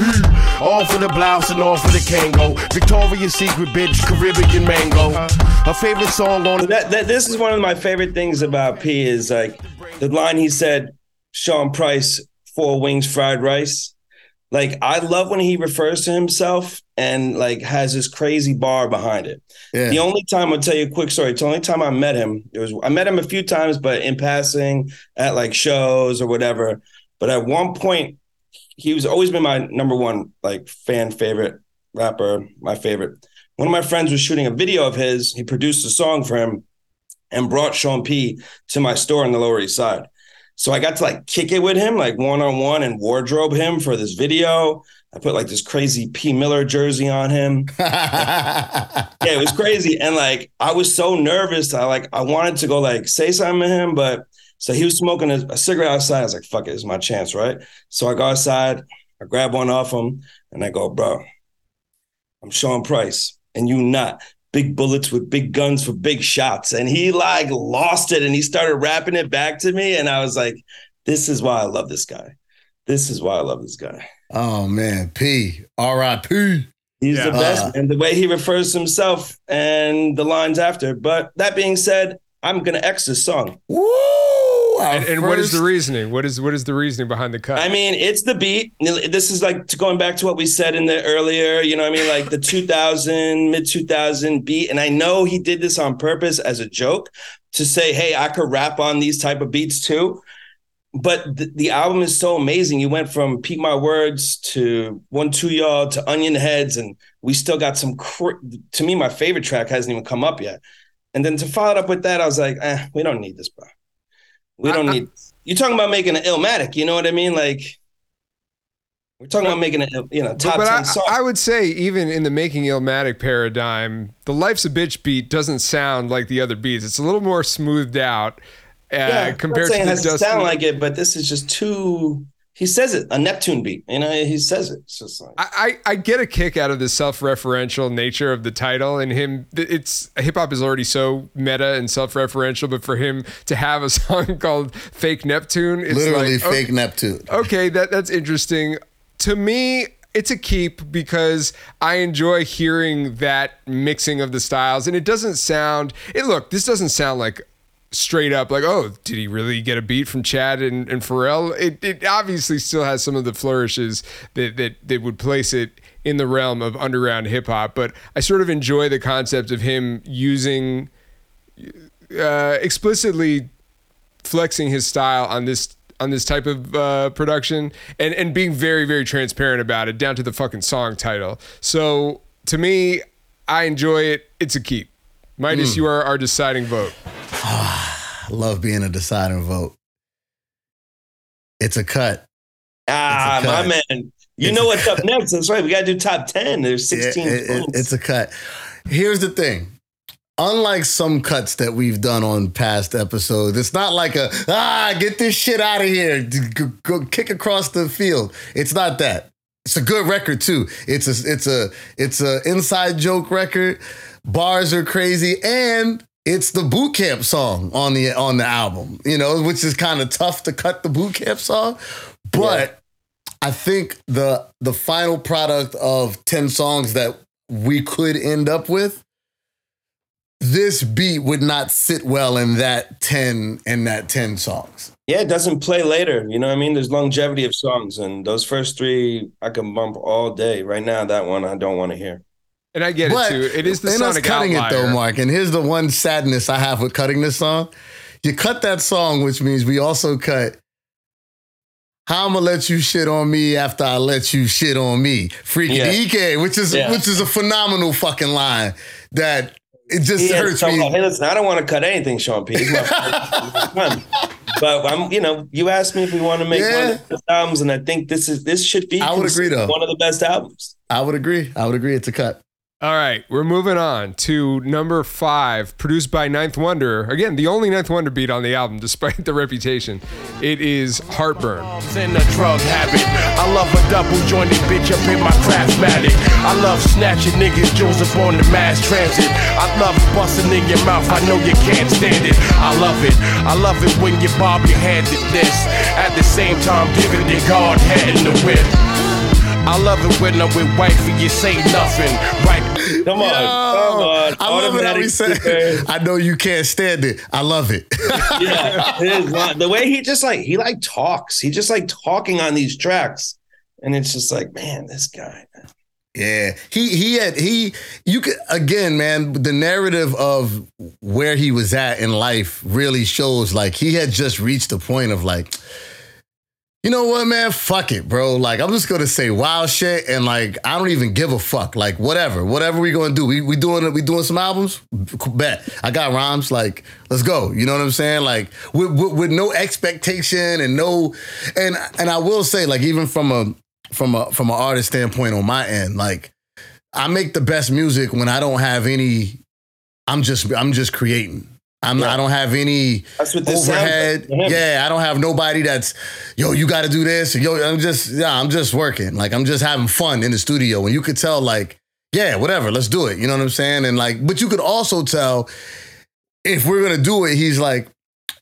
Off of the blouse and off of the Kango. Victoria's Secret bitch, Caribbean mango. Uh-huh. Her favorite song on That, that this is one of my favorite things about P is like the line he said, Sean Price, four wings fried rice. Like I love when he refers to himself and like has this crazy bar behind it. Yeah. The only time I'll tell you a quick story. It's the only time I met him. It was I met him a few times, but in passing at like shows or whatever. But at one point, he was always been my number one like fan favorite rapper, my favorite. One of my friends was shooting a video of his. He produced a song for him and brought Sean P to my store on the Lower East Side. So I got to like kick it with him, like one on one, and wardrobe him for this video. I put like this crazy P Miller jersey on him. Yeah, it was crazy. And like I was so nervous. I like I wanted to go like say something to him, but so he was smoking a, a cigarette outside. I was like, fuck it, it's my chance, right? So I go outside, I grab one off him, and I go, bro, I'm Sean Price, and you not. Big bullets with big guns for big shots. And he like lost it and he started rapping it back to me. And I was like, this is why I love this guy. This is why I love this guy. oh man, P. R.I.P. He's Yeah. the best, Uh. and the way he refers to himself and the lines after. But that being said, I'm gonna X this song. Woo! Our And, and what is the reasoning? What is what is the reasoning behind the cut? I mean, it's the beat. This is like going back to what we said in the earlier. You know, what I mean, like the 2000 mid 2000 beat. And I know he did this on purpose as a joke to say, "Hey, I could rap on these type of beats too." But the, the album is so amazing. You went from "Peep My Words" to "One Two Y'all" to "Onion Heads," and we still got some. Cr- to me, my favorite track hasn't even come up yet. And then to follow it up with that, I was like, eh, "We don't need this, bro. We don't I- need." You're talking about making an Illmatic, you know what I mean? Like we're talking about making a you know top but ten I, song. I would say even in the making Illmatic paradigm, the Life's a Bitch beat doesn't sound like the other beats. It's a little more smoothed out uh, yeah, compared I'm saying to it the has to Dusty. sound like it, but this is just too. He says it a Neptune beat, you know. He says it. It's just like I, I I get a kick out of the self-referential nature of the title and him. It's hip hop is already so meta and self-referential, but for him to have a song called "Fake Neptune," it's Literally like, fake Neptune. okay, that that's interesting. To me, it's a keep because I enjoy hearing that mixing of the styles, and it doesn't sound. It look, this doesn't sound like straight up like, oh, did he really get a beat from Chad and, and Pharrell? It it obviously still has some of the flourishes that that that would place it in the realm of underground hip hop, but I sort of enjoy the concept of him using uh, explicitly flexing his style on this on this type of uh, production and and being very very transparent about it down to the fucking song title. So to me, I enjoy it. It's a keep. MidaZ, you are our deciding vote. I love being a deciding vote. It's a cut. ah, a my man. You It's know what's up next? That's right. We got to do top ten. There's sixteen. it- it- it's a cut. Here's the thing. Unlike some cuts that we've done on past episodes, it's not like a ah get this shit out of here, go, go kick across the field. It's not that. It's a good record too. It's a it's a it's a inside joke record. Bars are crazy, and it's the boot camp song on the on the album. You know, which is kind of tough to cut the boot camp song, but. I think the the final product of 10 songs that we could end up with, this beat would not sit well in that 10 in that 10 songs. Yeah, it doesn't play later. You know what I mean? There's longevity of songs, and those first three I can bump all day. Right now, that one I don't want to hear. And I get But it too. It is the ain't us sonic cutting outlier. it though, Mark. And here's the one sadness I have with cutting this song. You cut that song, which means we also cut how I'm gonna let you shit on me after I let you shit on me. Freaky Yeah. DK, which is Yeah. which is a phenomenal fucking line that it just He hurts to me. hey, listen, I don't want to cut anything, Sean P. He's but I'm, you know, you asked me if we want to make one of the best albums, and I think this is this should be I would agree, though. one of the best albums. I would agree. I would agree it's a cut. All right, we're moving on to number five, produced by Ninth Wonder. Again, the only Ninth Wonder beat on the album, despite the reputation. It is Heartburn. in a drug habit. I love a double jointed bitch up in my craftmatic. I love snatching niggas jewels up on the mass transit. I love busting in your mouth. I know you can't stand it. I love it. I love it when you bob your head to this. At the same time, giving the guard head in the whip. I love it when I'm with wifey, you say nothing. Right. Come on, come on. I love it how he Automatic said, I know you can't stand it. I love it. yeah, his the way he just like he like talks. He just like talking on these tracks, and it's just like, man, this guy. Yeah, he he had he you could again, man. The narrative of where he was at in life really shows like he had just reached the point of like, you know what, man, fuck it, bro. Like I'm just gonna say wild shit and like I don't even give a fuck. Like whatever, whatever we gonna do. We we doing. We doing some albums. Bet I got rhymes. Like let's go. You know what I'm saying? Like with, with, with no expectation and no and and I will say like even from a from a from an artist standpoint on my end, like I make the best music when I don't have any. I'm just I'm just creating. I'm Yeah. I don't have any overhead. like. Yeah, I don't have nobody that's yo. You got to do this. Yo, I'm just yeah. I'm just working. Like I'm just having fun in the studio, and you could tell like yeah, whatever. Let's do it. You know what I'm saying? And like, but you could also tell if we're gonna do it, he's like.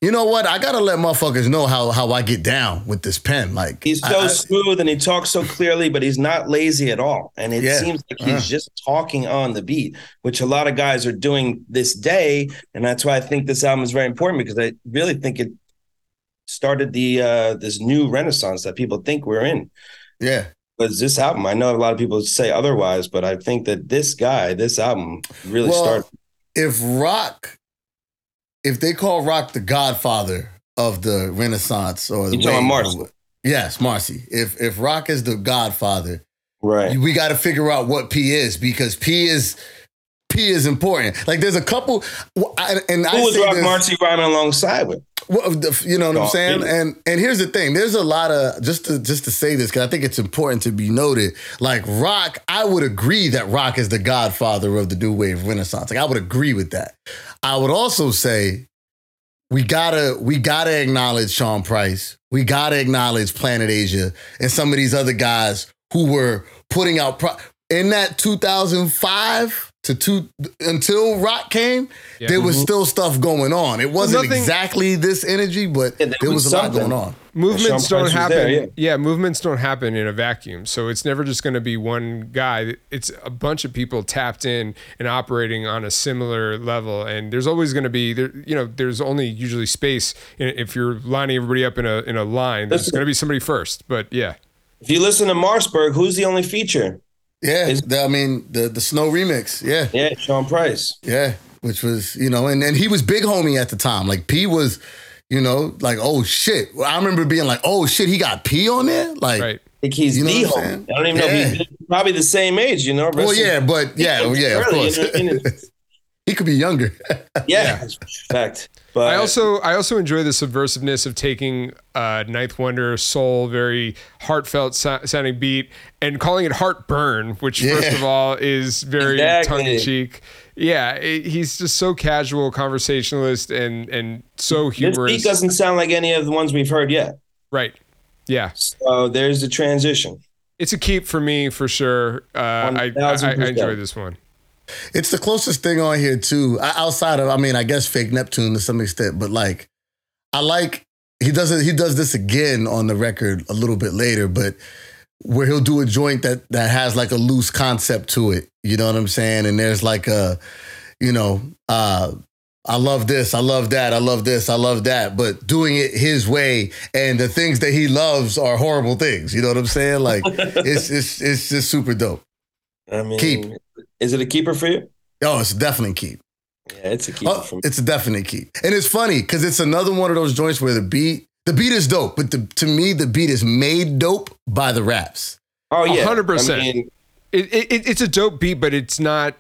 You know what? I gotta let motherfuckers know how how I get down with this pen. Like He's so I- smooth and he talks so clearly, but he's not lazy at all. And it Yeah. seems like he's Yeah. just talking on the beat, which a lot of guys are doing this day. And that's why I think this album is very important because I really think it started the uh this new renaissance that people think we're in. yeah. Was this album? I know a lot of people say otherwise, but I think that this guy, this album, really Well, started. if rock if they call rock the godfather of the renaissance or the You talking Marcy. yes marcy if if rock is the godfather Right. we got to figure out what p is because p is p is important like there's a couple I- and i Who was say Rock Marcy rhyming alongside with? well, the- you know what I'm Oh, saying? yeah. And and here's the thing: there's a lot of just to just to say this because I think it's important to be noted. Like Rock, I would agree that Rock is the godfather of the new wave renaissance. Like I would agree with that. I would also say we gotta we gotta acknowledge Sean Price. We gotta acknowledge Planet Asia and some of these other guys who were putting out pro- in that 2005 to two until Rock came. Yeah. There was mm-hmm. still stuff going on. It wasn't nothing- exactly this energy, but Yeah, there there was was, a lot going on. movements don't Price happen. there, yeah. movements don't happen in a vacuum. So it's never just going to be one guy. It's a bunch of people tapped in and operating on a similar level. And there's always going to be there. You know, there's only usually space in- if you're lining everybody up in a in a line. There's going to be somebody first. But yeah, If you listen to Marcberg, who's the only feature? Yeah, Is- the- I mean the the Snow remix. Yeah, Yeah, Sean Price. yeah, which was you know, and and he was big homie at the time. Like P was, you know, like oh shit. I remember being like, oh shit, he got P on there. Like, right. I think he's You know the what I'm home. saying? I don't even know if he's probably the same age, you know. well, yeah, but yeah, well, yeah, of Early, course. he could be younger. Yeah, that's fact. But I also I also enjoy the subversiveness of taking uh, Ninth Wonder soul, very heartfelt so- sounding beat, and calling it Heartburn, which first of all is very Exactly. tongue in cheek. Yeah, it- he's just so casual, conversationalist, and and so this humorous. beat doesn't sound like any of the ones we've heard yet. right? Yeah, So there's the transition. it's a keep for me for sure. Uh, I, I, I enjoy this one. It's the closest thing on here too, outside of I mean, I guess fake Neptune to some extent, but like I like he does it. He does this again on the record a little bit later, but where he'll do a joint that that has like a loose concept to it. You know what I'm saying? And there's like a, you know, uh, I love this, I love that, I love this, I love that, but doing it his way and the things that he loves are horrible things. You know what I'm saying? Like it's it's it's just super dope. I mean, Keep. Is it a keeper for you? Oh, it's definitely keep. Yeah, it's a keeper Oh, for me. it's a definite keep. And it's funny because it's another one of those joints where the beat the beat is dope, but the, to me the beat is made dope by the raps. Oh yeah, 100%. I mean, It, it, it's a dope beat, but it's not.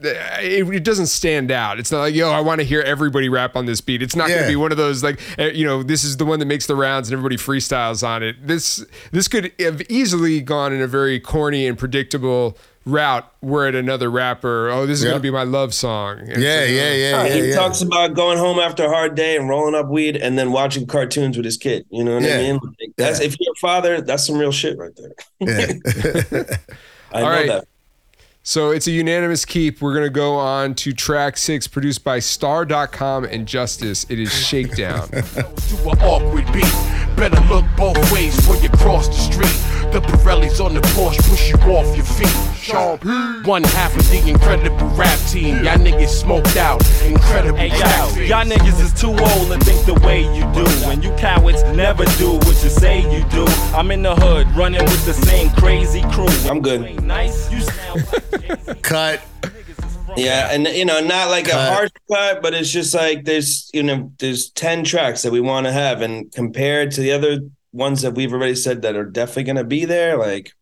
It, it doesn't stand out. It's not like yo, I want to hear everybody rap on this beat. It's not going to be one of those like eh, you know, this is the one that makes the rounds and everybody freestyles on it. This this could have easily gone in a very corny and predictable route. Where at another rapper, oh, this is Yep. going to be my love song. And Yeah, like, yeah, yeah, uh, yeah. he yeah. talks about going home after a hard day and rolling up weed and then watching cartoons with his kid. You know what Yeah. I mean? Like, that's Yeah. if you're a father, that's some real shit right there. yeah. I All know right. that. So it's a unanimous keep. We're going to go on to track six, produced by Star.com and Justice. It is Shakedown. to an awkward beat. Better look both ways when you cross the street. The Pirellis on the Porsche push you off your feet. Sean One half of the incredible rap team. Y'all niggas smoked out. Incredible Hey rap yo, y'all niggas is too old to think the way you do. And you cowards never do what you say you do. I'm in the hood running with the same crazy crew. I'm good. Nice. You sound like Cut. Yeah, and you know, not like a Cut. harsh cut, but it's just like there's you know, there's ten tracks that we want to have, and compared to the other ones that we've already said that are definitely gonna be there, like,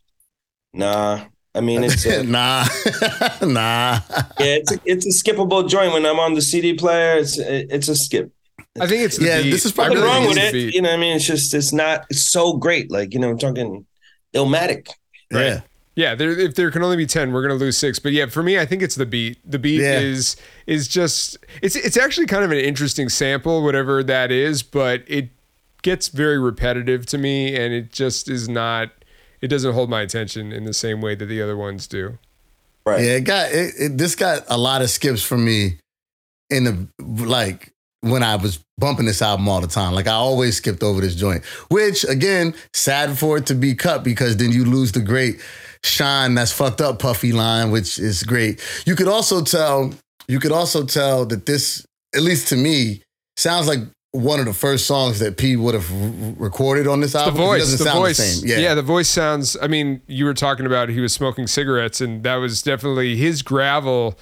nah. I mean, it's a, nah. nah. yeah, it's a, it's a skippable joint when I'm on the CD player. It's it's a skip. I think it's the Yeah, beat. this is probably Nothing really wrong with it. beat. You know, what I mean, it's just it's not it's so great. Like you know, I'm talking Illmatic. Yeah. Yeah, there, if there can only be ten, we're gonna lose six. But yeah, for me, I think it's the beat. The beat Yeah. is is just it's it's actually kind of an interesting sample, whatever that is. But it gets very repetitive to me, and it just is not. It doesn't hold my attention in the same way that the other ones do. Right. Yeah, it got it, it. This got a lot of skips for me in the like when I was bumping this album all the time. Like I always skipped over this joint, which again, sad for it to be cut because then you lose the great shine that's fucked up puffy line, which is great. You could also tell. You could also tell that this, at least to me, sounds like one of the first songs that P would have r- recorded on this album. The album. 'cause it voice, doesn't the sound voice, the same. yeah. Yeah, the voice sounds. I mean, you were talking about he was smoking cigarettes, and that was definitely his gravel.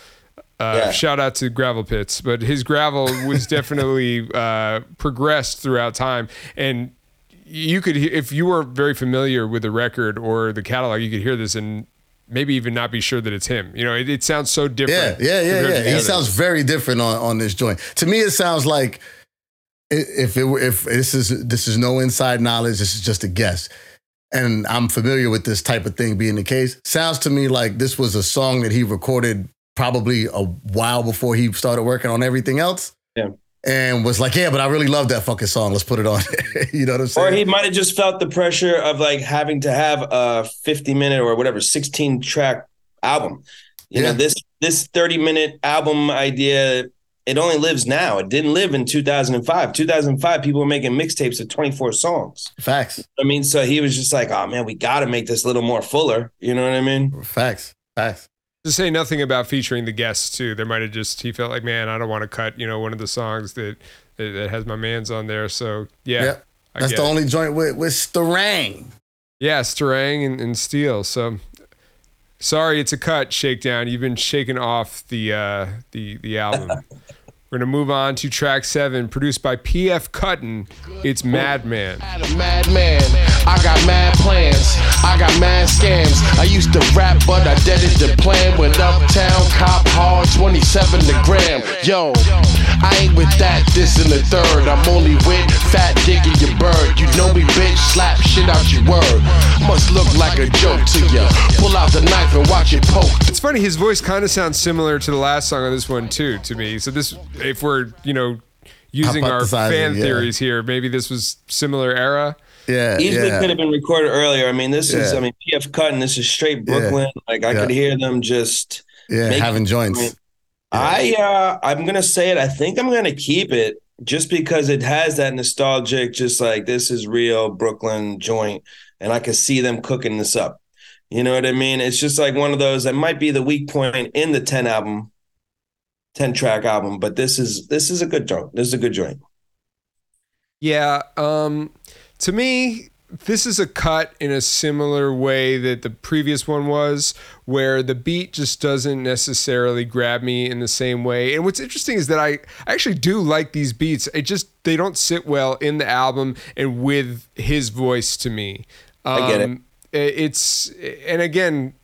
Uh, Yeah. Shout out to gravel pits, but his gravel was definitely uh, progressed throughout time, and you could, he- if you were very familiar with the record or the catalog, you could hear this and maybe even not be sure that it's him. You know, it, it sounds so different. yeah, yeah, compared to yeah. He sounds very different on, on this joint. To me, it sounds like if it were if this is this is no inside knowledge, this is just a guess. And I'm familiar with this type of thing being the case. Sounds to me like this was a song that he recorded probably a while before he started working on everything else. Yeah. And was like, yeah, but I really love that fucking song. Let's put it on. you know what I'm saying? Or he might have just felt the pressure of like having to have a 50 minute or whatever 16 track album. You Yeah. know, this this 30 minute album idea, it only lives now. It didn't live in 2005. 2005, people were making mixtapes of 24 songs. Facts. I mean, so he was just like, oh man, we got to make this a little more fuller. You know what I mean? Facts. Facts. To say nothing about featuring the guests too. There might have just he felt like, man, I don't want to cut, you know, one of the songs that that, that has my man's on there. So yeah, Yep. That's get the it. only joint with with Starang. yeah, Starang and, and Steele. So sorry, it's a cut. Shakedown. You've been shaken off the uh, the the album. We're gonna move on to track seven, produced by P.F. Cuttin. It's Madman. Had a madman. I got mad plans. I got mad scams. I used to rap, but I deaded the plan. Went uptown, cop hard, 27 the gram. Yo, I ain't with that, this and the third. I'm only with fat dick in your bird. You know me, bitch, slap shit out your word. Must look like a joke to ya. Pull out the knife and watch it poke. It's funny. His voice kind of sounds similar to the last song on this one too, to me. So this, if we're you know using our fan yeah. theories here, maybe this was similar era. Yeah. Easily yeah. could have been recorded earlier. I mean, this is I mean, PF Cuttin, this is straight Brooklyn. Like I Yeah. could hear them just. Yeah, having joints. I uh I'm gonna say it. I think I'm gonna keep it just because it has that nostalgic, just like this is real Brooklyn joint, and I can see them cooking this up. You know what I mean? It's just like one of those that might be the weak point in the 10 album. 10 track album, but this is this is a good joint. This is a good joint. Yeah. Um, to me, this is a cut in a similar way that the previous one was, where the beat just doesn't necessarily grab me in the same way. And what's interesting is that I actually do like these beats. It just they don't sit well in the album and with his voice to me. Um, I get it. It's and again,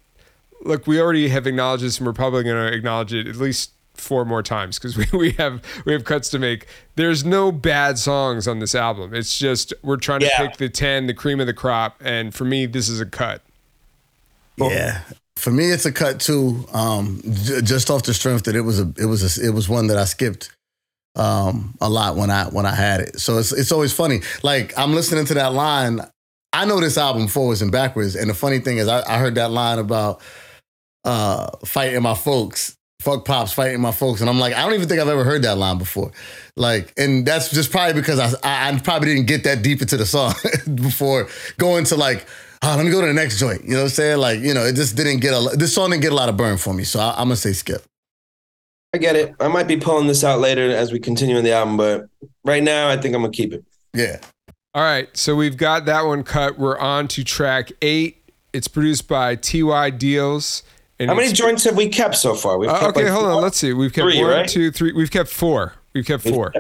look, we already have acknowledged this, and we're probably going to acknowledge it at least four more times because we, we have we have cuts to make. There's no bad songs on this album. It's just we're trying to pick the ten, the cream of the crop, and for me, this is a cut. Yeah. For me, it's a cut too. Um, j- just off the strength that it was a, it was a, it was one that I skipped um, a lot when I when I had it. So it's it's always funny. Like I'm listening to that line. I know this album forwards and backwards. And the funny thing is, I, I heard that line about uh, fighting my folks, fuck pops, fighting my folks, and I'm like, I don't even think I've ever heard that line before. Like, and that's just probably because I I, I probably didn't get that deep into the song before going to like. Oh, let me go to the next joint. You know what I'm saying? Like, you know, it just didn't get a this song didn't get a lot of burn for me. So I, I'm gonna say skip. I get it. I might be pulling this out later as we continue in the album, but right now I think I'm gonna keep it. Yeah. All right, so we've got that one cut. We're on to track eight. It's produced by Ty Deals. And How many joints have we kept so far? We've Uh, kept okay, like hold on. Let's see. We've kept Three, one, right? two, three. We've kept four. We've kept four.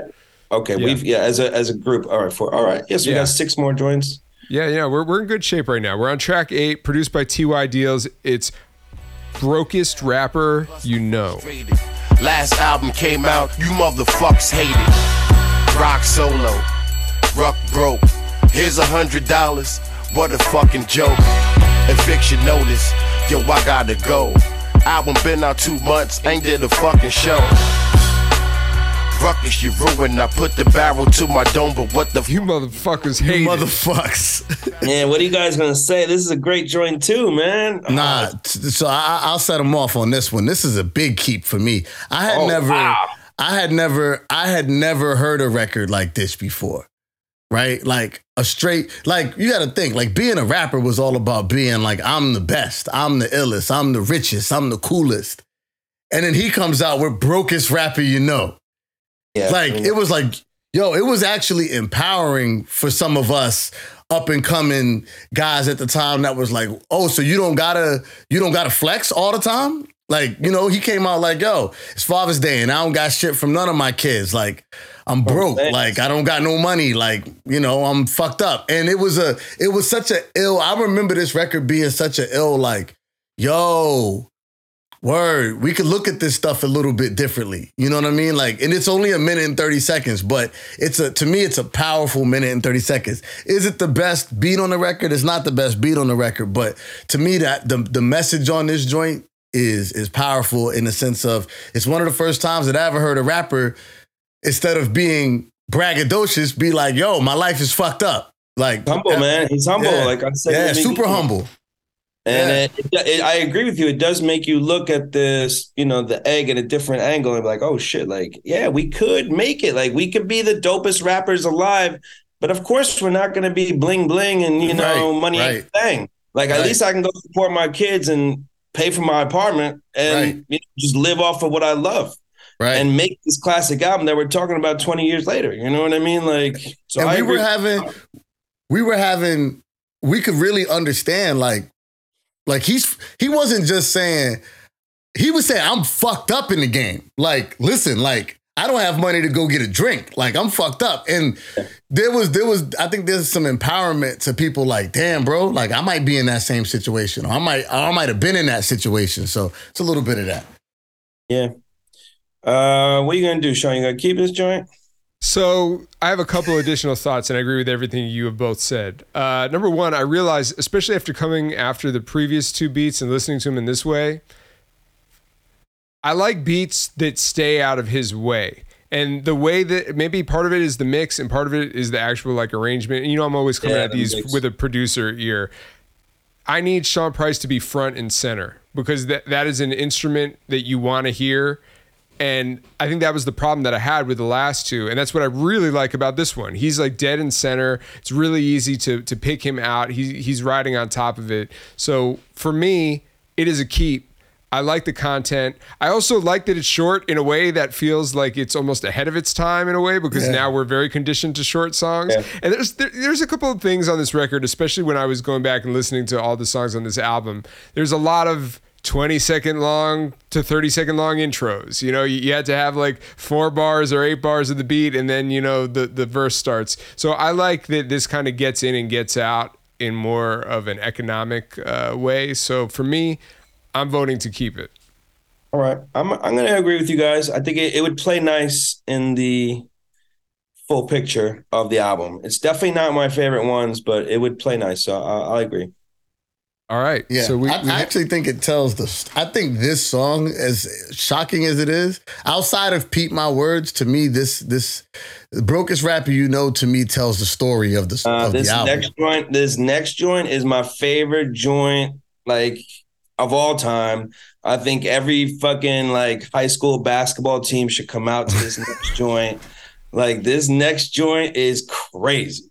Okay, Yeah. we've yeah as a as a group. All right, four. All right. Yes, we Yeah. got six more joints. Yeah, yeah, we're, we're in good shape right now. We're on track eight, produced by TY Deals. It's brokest rapper you know. Last album came out, you motherfuckers hated. Rock solo, ruck broke. Here's a hundred dollars, what a fucking joke. Eviction notice, yo, I gotta go. Album been out two months, ain't did a fucking show. Ruckus, you ruined. I put the barrel to my dome, but what the You motherfuckers hate it. Motherfucks. Man, what are you guys gonna say? This is a great joint too, man. Nah, uh, t- so I, I'll set them off on this one. This is a big keep for me. I had Oh, never, wow. I had never, I had never heard a record like this before. Right, like a straight, like you got to think, like being a rapper was all about being like I'm the best, I'm the illest, I'm the richest, I'm the coolest, and then he comes out with brokest rapper you know. Yeah, Like it was like, yo, it was actually empowering for some of us up and coming guys at the time that was like, oh, so you don't gotta, you don't gotta flex all the time? Like, you know, he came out like, yo, it's Father's Day and I don't got shit from none of my kids. Like, I'm broke. thanks. Like, I don't got no money. Like, you know, I'm fucked up. And it was a, it was such a ill, I remember this record being such a ill, like, yo, Word, we could look at this stuff a little bit differently. You know what I mean? Like, and it's only a minute and 30 seconds, but it's a to me, it's a powerful minute and 30 seconds. Is it the best beat on the record? It's not the best beat on the record, but to me, that the the message on this joint is is powerful in the sense of it's one of the first times that I ever heard a rapper, instead of being braggadocious, be like, yo, my life is fucked up. Like humble, man. He's humble. Yeah. Like I said, Yeah, super humble. And Yeah. it, it, I agree with you. It does make you look at this, you know, the egg at a different angle and be like, oh shit, like, yeah, we could make it. Like, we could be the dopest rappers alive. But of course, we're not going to be bling bling and, you know, Right, money a thing. Like, at least I can go support my kids and pay for my apartment and Right. you know, just live off of what I love Right. and make this classic album that we're talking about 20 years later. You know what I mean? Like, so and I we were having we were having we could really understand like like he's he wasn't just saying he was saying I'm fucked up in the game. Like listen, like I don't have money to go get a drink. Like I'm fucked up. And there was there was I think there's some empowerment to people like, damn, bro, like I might be in that same situation. Or I might I might have been in that situation. So it's a little bit of that. yeah. Uh, what are you going to do, Sean? You going to keep this joint? So I have a couple additional thoughts, and I agree with everything you have both said. Uh, number one, I realize, especially after coming after the previous two beats and listening to them in this way, I like beats that stay out of his way. And the way that maybe part of it is the mix and part of it is the actual like arrangement. You know, I'm always coming Yeah, at these mix. with a producer ear. I need Sean Price to be front and center because that, that is an instrument that you want to hear. And I think that was the problem that I had with the last two. And that's what I really like about this one. He's like dead in center. It's really easy to to pick him out. He, he's riding on top of it. So for me, it is a keep. I like the content. I also like that it's short in a way that feels like it's almost ahead of its time in a way because Yeah. now we're very conditioned to short songs. Yeah. And there's there, there's a couple of things on this record, especially when I was going back and listening to all the songs on this album. There's a lot of 20 second long to 30 second long intros. You know, you, you had to have like four bars or eight bars of the beat and then, you know, the, the verse starts. So I like that this kind of gets in and gets out in more of an economic uh, way. So for me, I'm voting to keep it. All right. I'm I'm gonna agree with you guys. I think it, it would play nice in the full picture of the album. It's definitely not my favorite ones, but it would play nice. So I, I agree. All right. Yeah, So we, I, we I actually think it tells the. I think this song, as shocking as it is, outside of "Peep My Words," to me, this this the brokest rapper you know to me tells the story of the Uh, of this the album. next joint, this next joint is my favorite joint, like of all time. I think every fucking like high school basketball team should come out to this next joint. Like this next joint is crazy.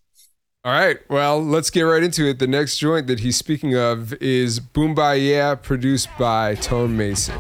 All right. Well, let's get right into it. The next joint that he's speaking of is Boom Bye Yeah, produced by Tone Mason.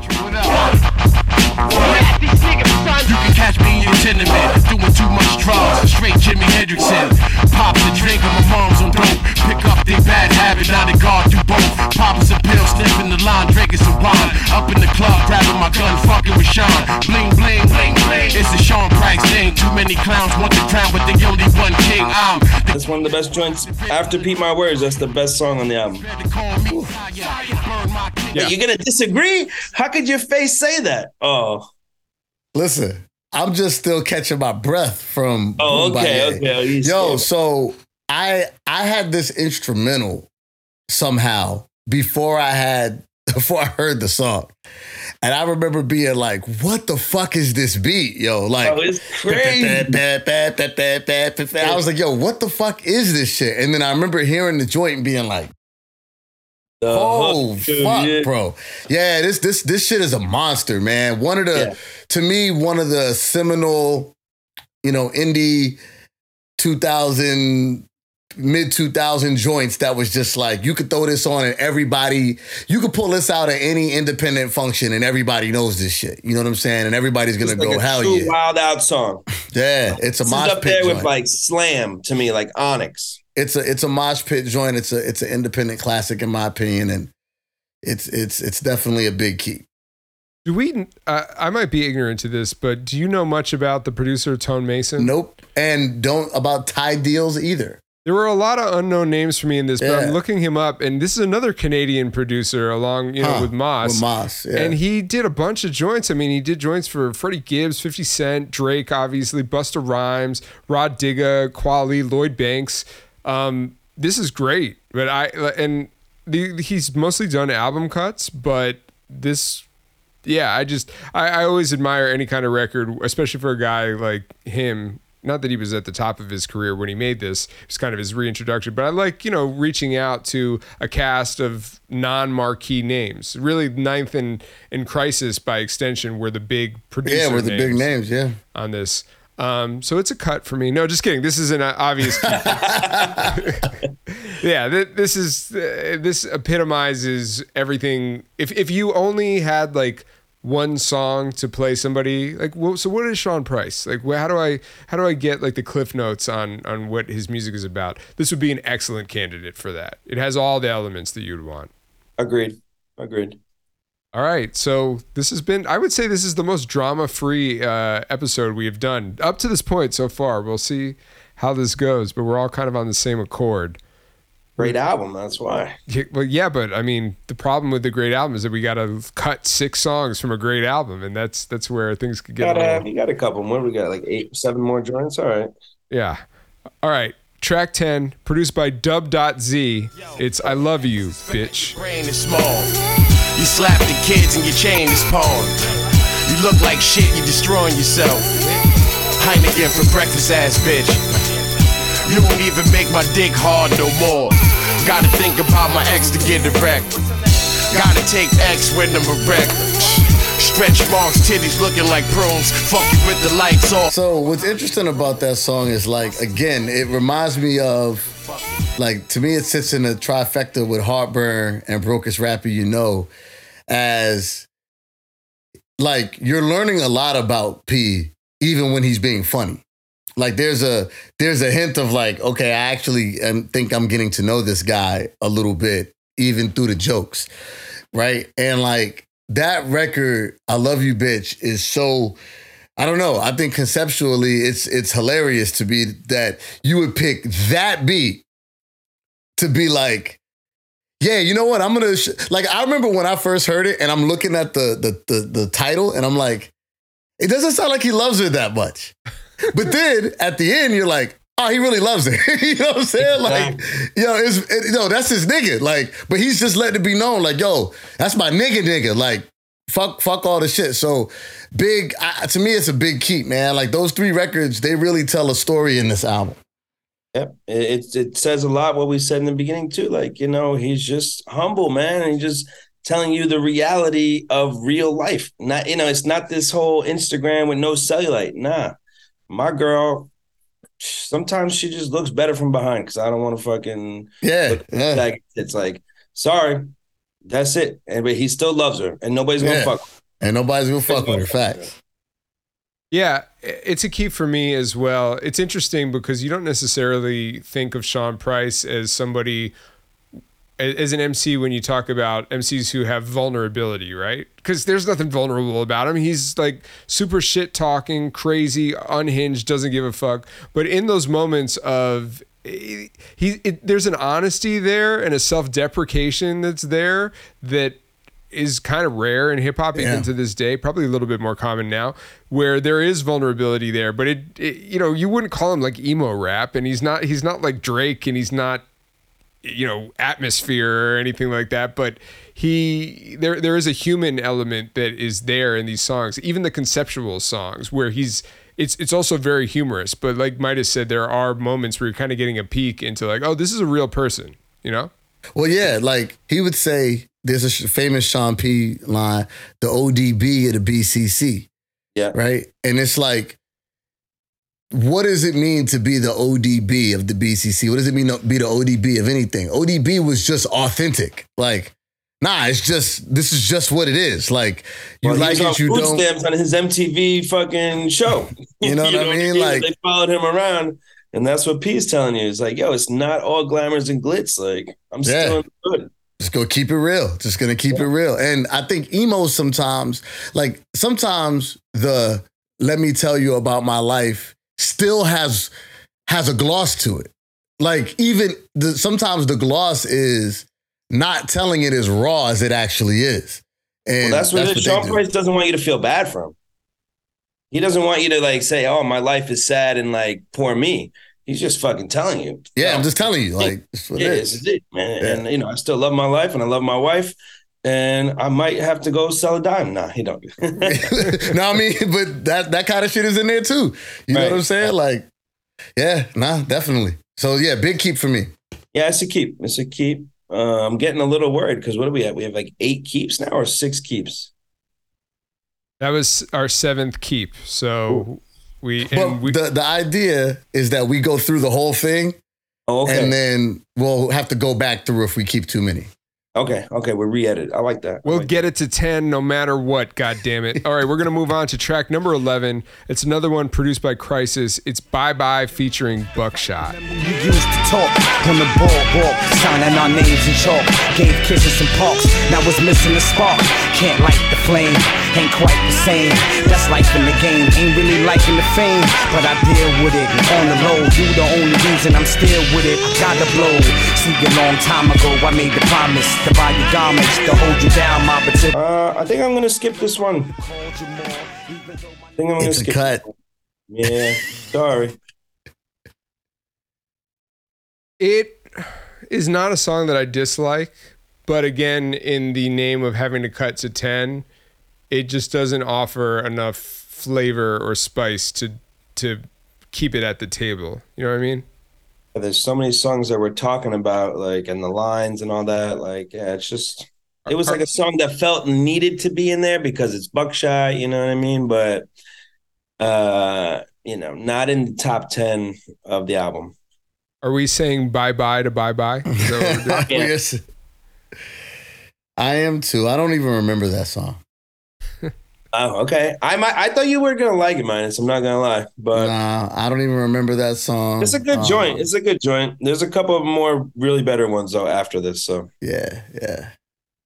You can catch me in your tenement, doing too much drugs, straight Jimi Hendrixin. Pops a drink and my mom's on dope. Pick up their bad habit, now they guard you both. Popping some pills, sniffing the line, drinking some wine. Up in the club, grabbing my gun, fucking with Sean. Bling, bling, bling, bling. It's a Sean Price thing. Too many clowns want the crown, but they only one king. I'm That's one of the best joints. After Peep My Words, that's the best song on the album. they call me fire. Burn my king. Yeah. You're gonna disagree? How could your face say that? Oh, Listen, I'm just still catching my breath from. oh, Boom okay, okay. Yo, scared. so I I had this instrumental somehow before I had before I heard the song. And I remember being like, what the fuck is this beat? Yo, like Oh, it's crazy. I was like, yo, what the fuck is this shit? And then I remember hearing the joint and being like, The oh dude, fuck, yeah. bro. Yeah, this this this shit is a monster, man. One of the Yeah. to me, one of the seminal, you know, indie 2000 mid 2000 joints that was just like you could throw this on and everybody you could pull this out at any independent function and everybody knows this shit you know what i'm saying and everybody's gonna It's like go a hell yeah wild out song. yeah it's a This is mosh up there joint with like Slam to me, like Onyx. It's a it's a mosh pit joint it's a it's an independent classic in my opinion and it's it's it's definitely a big key Do we, uh, I might be ignorant to this, but do you know much about the producer Tone Mason? nope and don't about Ty Deals either There were a lot of unknown names for me in this, but I'm looking him up, and this is another Canadian producer along, you know, Huh, with Moss. with Moss, yeah. And he did a bunch of joints. I mean, he did joints for Freddie Gibbs, 50 Cent, Drake, obviously, Busta Rhymes, Rah Digga, Quali, Lloyd Banks. Um, this is great, but I and the, he's mostly done album cuts, but this yeah, I just I, I always admire any kind of record, especially for a guy like him. Not that he was at the top of his career when he made this; it was kind of his reintroduction. But I like you know reaching out to a cast of non-marquee names. Really, Ninth and and Khrysis by extension were the big producer. yeah we're the big names yeah on this. Um, so it's a cut for me. No, just kidding. This is an obvious. yeah, th- this is uh, this epitomizes everything. If if you only had like one song to play somebody like well, so what is Sean Price like wh- how do I how do I get like the cliff notes on on what his music is about this would be an excellent candidate for that it has all the elements that you'd want Agreed. Agreed. All right so this has been I would say this is the most drama free uh, episode we have done up to this point so far we'll see how this goes but we're all kind of on the same accord Great album. That's why. Yeah, well, yeah, but I mean, the problem with the great album is that we got to cut six songs from a great album, and that's that's where things could get. Got a a, little, you got a couple more. We got like eight, seven more joints. All right. yeah. All right. Track 10, produced by Dub.Z. It's I Love You, bitch. You slap the kids and your chain is pawned. You look like shit, you're destroying yourself. Heineken for breakfast, ass bitch. You won't even make my dick hard no more. Gotta think about my ex to get erect. Gotta take X when I'm erect. Stretch marks, titties looking like prunes. Fuck you with the lights off. So what's interesting about that song is like again, it reminds me of like to me it sits in a trifecta with Heartburn and Brokest Rapper You Know. As like you're learning a lot about P even when he's being funny. Like there's a there's a hint of like okay, I actually um, think I'm getting to know this guy a little bit even through the jokes, right? And like that record, I love you, bitch, is so. I don't know. I think conceptually, it's it's hilarious to be that you would pick that beat to be like, yeah, you know what? I'm gonna sh-. like. I remember when I first heard it, and I'm looking at the the the, the title, and I'm like, it doesn't sound like he loves her that much. But then at the end, you're like, oh, he really loves it. you know what I'm saying? Like, yo, it's it, yo, that's his nigga. Like, but he's just letting it be known, like, yo, that's my nigga, nigga. Like, fuck, fuck all the shit. So big. I, to me, it's a big keep, man. Like those three records, they really tell a story in this album. Yep, it, it it says a lot what we said in the beginning too. Like you know, he's just humble, man, and he's just telling you the reality of real life. Not you know, it's not this whole Instagram with no cellulite. Nah, my girl. Sometimes she just looks better from behind because I don't want to fucking Yeah, yeah. like it's like sorry, that's it. And but he still loves her, and nobody's gonna Yeah. fuck. And nobody's gonna fuck with her. Facts. Yeah, it's a key for me as well. It's interesting because you don't necessarily think of Sean Price as somebody as an MC when you talk about MCs who have vulnerability, right? Because there's nothing vulnerable about him. He's like super shit talking, crazy, unhinged, doesn't give a fuck. But in those moments of he, it, there's an honesty there and a self-deprecation that's there that is kind of rare in hip hop even to this day. Probably a little bit more common now, where there is vulnerability there. But it, it, you know, you wouldn't call him like emo rap, and he's not. He's not like Drake, and he's not you know atmosphere or anything like that but he there there is a human element that is there in these songs even the conceptual songs where he's it's it's also very humorous but like MidaZ said there are moments where you're kind of getting a peek into like oh this is a real person you know Well, yeah, like he would say, there's a famous Sean P line, the ODB of the BCC, Yeah. right? And it's like, what does it mean to be the ODB of the BCC? What does it mean to be the ODB of anything? ODB was just authentic. Like, nah, it's just, this is just what it is. Like, you Well, like it, you food don't. stamps on his MTV fucking show. You know what I mean? Like- they followed him around, and that's what P's telling you. It's like, yo, it's not all glamours and glitz. Like, I'm Yeah. still hood. Just go keep it real. Just gonna keep it real. And I think emo sometimes, like sometimes the let me tell you about my life still has has a gloss to it. Like even the sometimes the gloss is not telling it as raw as it actually is. And Well, that's what, they Sean. Price doesn't want you to feel bad for him. He doesn't want you to like say, "Oh, my life is sad," and like poor me. He's just fucking telling you. Yeah, No, I'm just telling you, like that's what yeah, it this is. is it, man. Yeah. And you know, I still love my life, and I love my wife, and I might have to go sell a dime. Nah, he don't. no, I mean, but that that kind of shit is in there too. You know what I'm saying? Like, yeah, nah, definitely. So yeah, big keep for me. Yeah, it's a keep. It's a keep. Uh, I'm getting a little worried because what do we have? We have like eight keeps now or six keeps. that was our seventh keep so we But we the the idea is that we go through the whole thing, Oh, okay. and then we'll have to go back through if we keep too many. okay. Okay. We're re-edit. I like that. I We'll like get it to 10 no matter what, God damn it. All right, we're going to move on to track number 11. It's another one produced by Khrysis. It's Bye Bye featuring Buckshot. We used to talk on the boardwalk, signing our names in chalk. Gave kisses in parks, now it's missing the spark. Can't light the flame, ain't quite the same. That's life in the game, ain't really liking the fame, but I deal with it. On the low, you the only reason I'm still with it. I gotta blow. See, a long time ago, I made the promise to buy you garments to hold you down, my but Uh, I think I'm gonna skip this one. I think I'm gonna It's a skip. cut. Yeah. Sorry. It is not a song that I dislike, but again, in the name of having to cut to 10, it just doesn't offer enough flavor or spice to to keep it at the table. You know what I mean? There's so many songs that we're talking about, like, and the lines and all that. Like, yeah, it's just. It was like a song that felt needed to be in there because it's buckshot, you know what I mean? But uh, you know, not in the top ten of the album. Are we saying bye bye to bye bye? Is that what we're doing? Yeah. Yes. I am too. I don't even remember that song. Oh, okay. I might. I thought you were gonna like it, minus. I'm not gonna lie, but Nah, I don't even remember that song. it's a good Um, joint. It's a good joint. There's a couple of more really better ones though after this. So Yeah, yeah,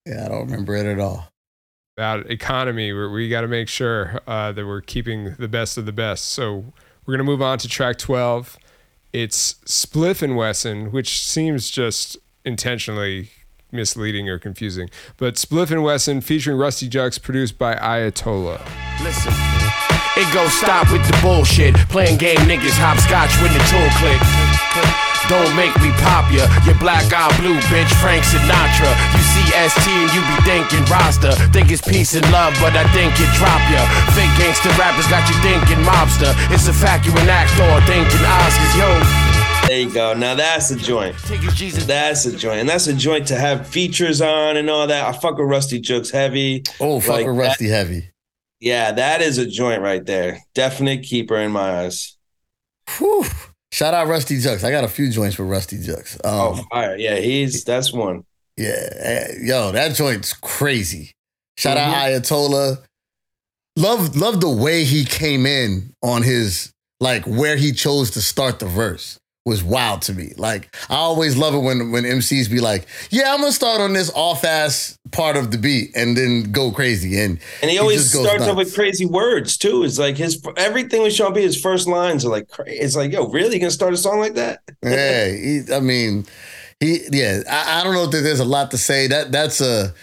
yeah. I don't remember it at all. about economy where we got to make sure uh, that we're keeping the best of the best. So we're gonna move on to track twelve. It's Spliff and Wesson, which seems just intentionally misleading or confusing. But Spliff and Wesson featuring Rustee Juxx, produced by Ayatollah. Listen, it goes stop with the bullshit. Playing game niggas hopscotch when the tool click. Don't make me pop ya. You black eye blue bitch, Frank Sinatra. You see ST and you be thinking Rasta. Think it's peace and love, but I think it drop ya. Fake gangster rappers got you thinking mobster. It's a fact you an actor thinking Oscars, yo. There you go. Now that's a joint. Take it, Jesus. That's a joint, and that's a joint to have features on and all that. I fuck with Rustee Juxx heavy. Oh, fuck Like with that- Rusty Heavy. Yeah, that is a joint right there. Definite keeper in my eyes. Whew. Shout out Rustee Juxx. I got a few joints for Rustee Juxx. Oh, Um, fire! Yeah, he's that's one. yeah, eh, yo, that joint's crazy. Shout Mm-hmm. out Ayatollah. Love, love the way he came in on his like where he chose to start the verse was wild to me. Like I always love it when when MCs be like, "Yeah, I'm gonna start on this off ass part of the beat and then go crazy." And And he always starts off nuts. with crazy words too. It's like his everything with Sean P. His first lines are like crazy. It's like, yo, really? You gonna start a song like that? yeah, he, I mean, he yeah. I, I don't know that there's a lot to say. That that's a.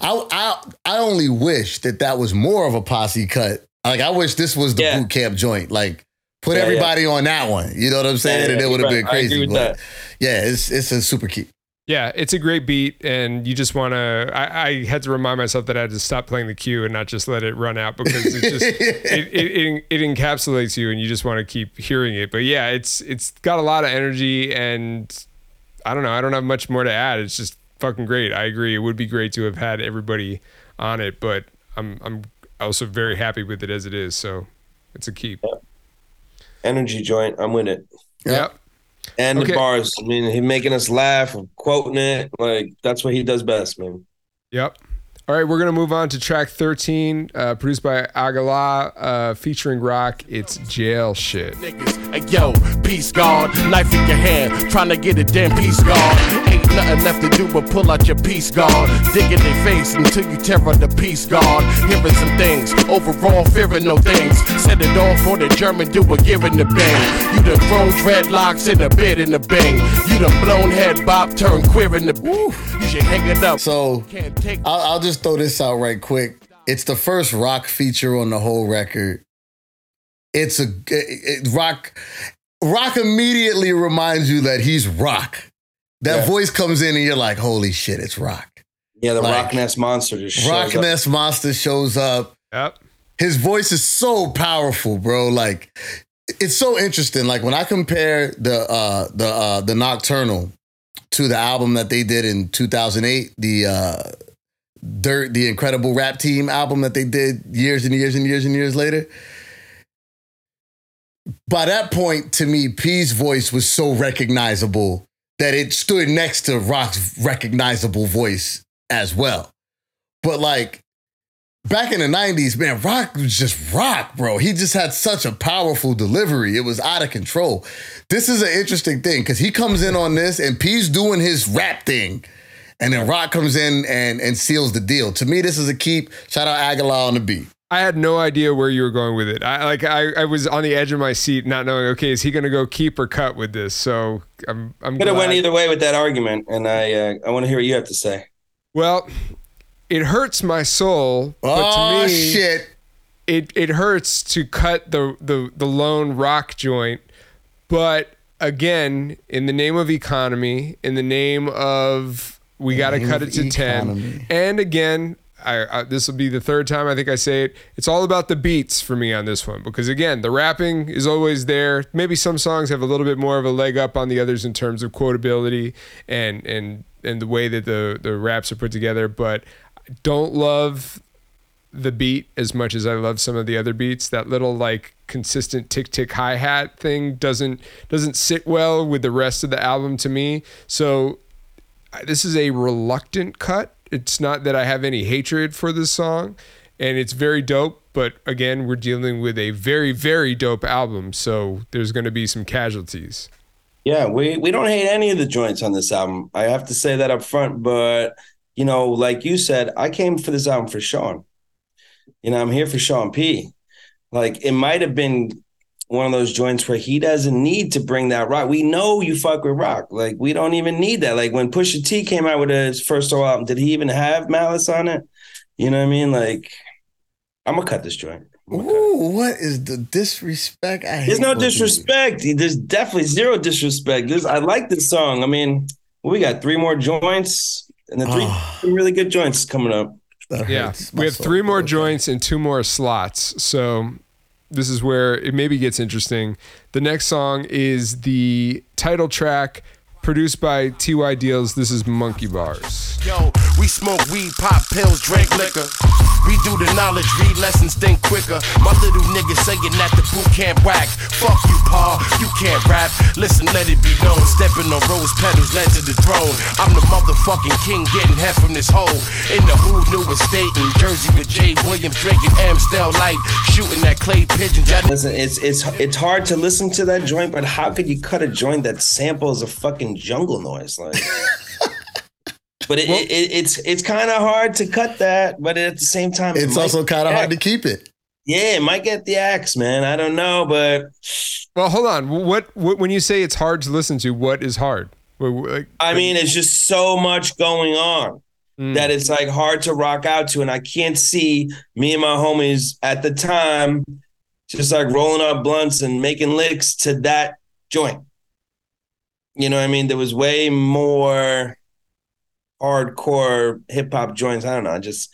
I I I only wish that that was more of a posse cut. Like I wish this was the Yeah. boot camp joint. Like put Yeah, yeah. everybody on that one. You know what I'm saying? Yeah, and it would have right. been crazy. But that. yeah, it's it's a super key. Yeah, it's a great beat, and you just want to. I, I had to remind myself that I had to stop playing the cue and not just let it run out because it just it, it, it, it encapsulates you, and you just want to keep hearing it. But yeah, it's it's got a lot of energy, and I don't know. I don't have much more to add. It's just fucking great. I agree. It would be great to have had everybody on it, but I'm I'm also very happy with it as it is. So it's a keep. Energy joint. I'm with it. Yep. And Okay. the bars. I mean, he making us laugh, quoting it. Like that's what he does best, man. Yep. All right, we're gonna move on to track 13, uh, produced by Agallah, uh, featuring Rock. It's jail shit. niggas. Hey, yo, peace guard, knife in your hand, trying to get a damn peace guard. Ain't nothing left to do but pull out your peace guard. Dig in their face until you tear up the peace guard. Hearing some things, overall fearing no things. Set it off for the German dude giving the bang. You done thrown dreadlocks in the bed in the bang. You done blown head bop, turn queer in the woo. You should hang it up. So Can't take I'll, I'll just throw this out right quick. It's the first rock feature on the whole record. It's a it, it- rock. Rock immediately reminds you that he's rock. That Yeah. voice comes in and you're like, holy shit, it's rock. Yeah, the Like, Rock Ness monster just shows Rock up. Ness Monster shows up. Yep. His voice is so powerful, bro. Like it's so interesting. Like when I compare the uh the uh the Nocturnal to the album that they did in 2008, the uh Dirt, the incredible rap team album that they did years and years and years and years later. By that point, to me, P's voice was so recognizable that it stood next to Rock's recognizable voice as well. But like back in the 90s, man, Rock was just rock, bro. He just had such a powerful delivery. It was out of control. This is an interesting thing because he comes in on this and P's doing his rap thing. And then Rock comes in and, and seals the deal. To me, this is a keep. Shout out Agallah on the beat. I had no idea where you were going with it. I like I, I was on the edge of my seat, not knowing. Okay, is he going to go keep or cut with this? So I'm I'm Could have went either way with that argument, and I uh, I want to hear what you have to say. Well, it hurts my soul, but oh, to me, shit. it it hurts to cut the the the lone rock joint. But again, in the name of economy, in the name of we got to cut it to economy. ten, and again. I, I, this will be the third time I think I say it. It's all about the beats for me on this one because again, the rapping is always there. Maybe some songs have a little bit more of a leg up on the others in terms of quotability and and and the way that the the raps are put together. But I don't love the beat as much as I love some of the other beats. That little like consistent tick tick hi hat thing doesn't doesn't sit well with the rest of the album to me. So this is a reluctant cut It's not that I have any hatred for this song, and it's very dope. But again, we're dealing with a very, very dope album, so there's going to be some casualties. Yeah, we we don't hate any of the joints on this album. I have to say that up front, but you know, like you said, I came for this album for Sean. You know, I'm here for Sean P. Like it might have been one of those joints where he doesn't need to bring that rock. We know you fuck with rock. Like we don't even need that. Like when Pusha T came out with his first solo album, did he even have Malice on it? You know what I mean? Like I'm gonna cut this joint. I'm gonna cut it. Ooh, what is the disrespect? I There's no working with disrespect. There's definitely zero disrespect. There's, I like this song. I mean, we got three more joints and the three Ah. really good joints coming up. That Yeah, we have three more joints and two more slots. So this is where it maybe gets interesting. The next song is the title track, produced by Ty Deals. This is Monkey Barz. Yo, we smoke weed, pop pills, drink liquor. We do the knowledge, read lessons, think quicker. My little nigga saying that the boot camp whack. Fuck you, Paul, you can't rap. Listen, let it be known. Stepping on rose petals led to the throne. I'm the motherfucking king getting head from this hole. In the who new estate in Jersey with Jay Williams drinking Amstel Light, shooting that clay pigeon. Jet- Listen, it's it's it's hard to listen to that joint, but how could you cut a joint that samples a fucking jungle noise? Like, but it, it, it's it's kind of hard to cut that, but at the same time, It's might also kind of hard to keep it. Yeah, it might get the axe, man. I don't know, but Well, hold on. What, what when you say it's hard to listen to, what is hard? What- what- Like, I mean, it's just so much going on. Mm. that it's like hard to rock out to. And I can't see me and my homies at the time just like rolling up blunts and making licks to that joint. You know what I mean? There was way more hardcore hip hop joints. I don't know. Just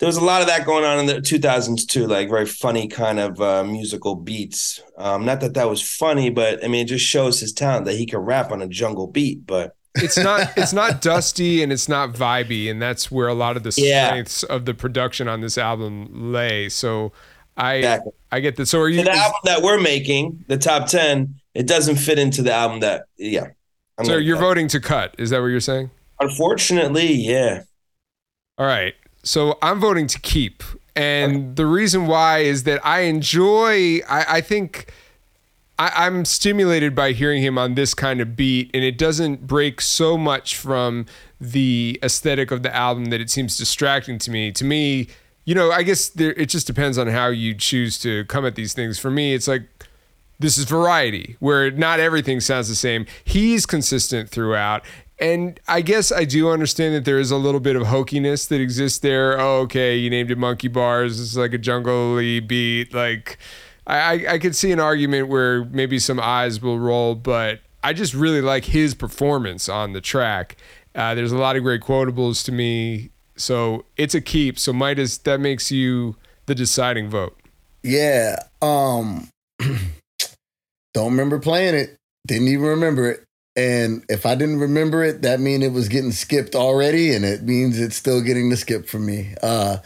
there was a lot of that going on in the 2000s too, like very funny kind of uh, musical beats. Um, not that that was funny, but I mean, it just shows his talent that he can rap on a jungle beat. But it's not it's not dusty and it's not vibey, and that's where a lot of the Yeah. strengths of the production on this album lay. So I Exactly. I get that. So are you? the album that we're making, the top 10, it doesn't fit into the album that, yeah. I'm so you're cut. voting to cut? Is that what you're saying? Unfortunately, yeah. All right. So I'm voting to keep. And the reason why is that I enjoy, I, I think I, I'm stimulated by hearing him on this kind of beat, and it doesn't break so much from the aesthetic of the album that it seems distracting to me. To me, you know, I guess there, it just depends on how you choose to come at these things. For me, it's like this is variety where not everything sounds the same. He's consistent throughout. And I guess I do understand that there is a little bit of hokiness that exists there. Oh, okay, you named it Monkey Barz. It's like a jungly beat. Like, I, I, could see an argument where maybe some eyes will roll, but I just really like his performance on the track. Uh, there's a lot of great quotables to me. So it's a keep. So MidaZ, that makes you the deciding vote. Yeah. Um don't remember playing it. Didn't even remember it. And if I didn't remember it, that means it was getting skipped already, and it means it's still getting the skip for me. Uh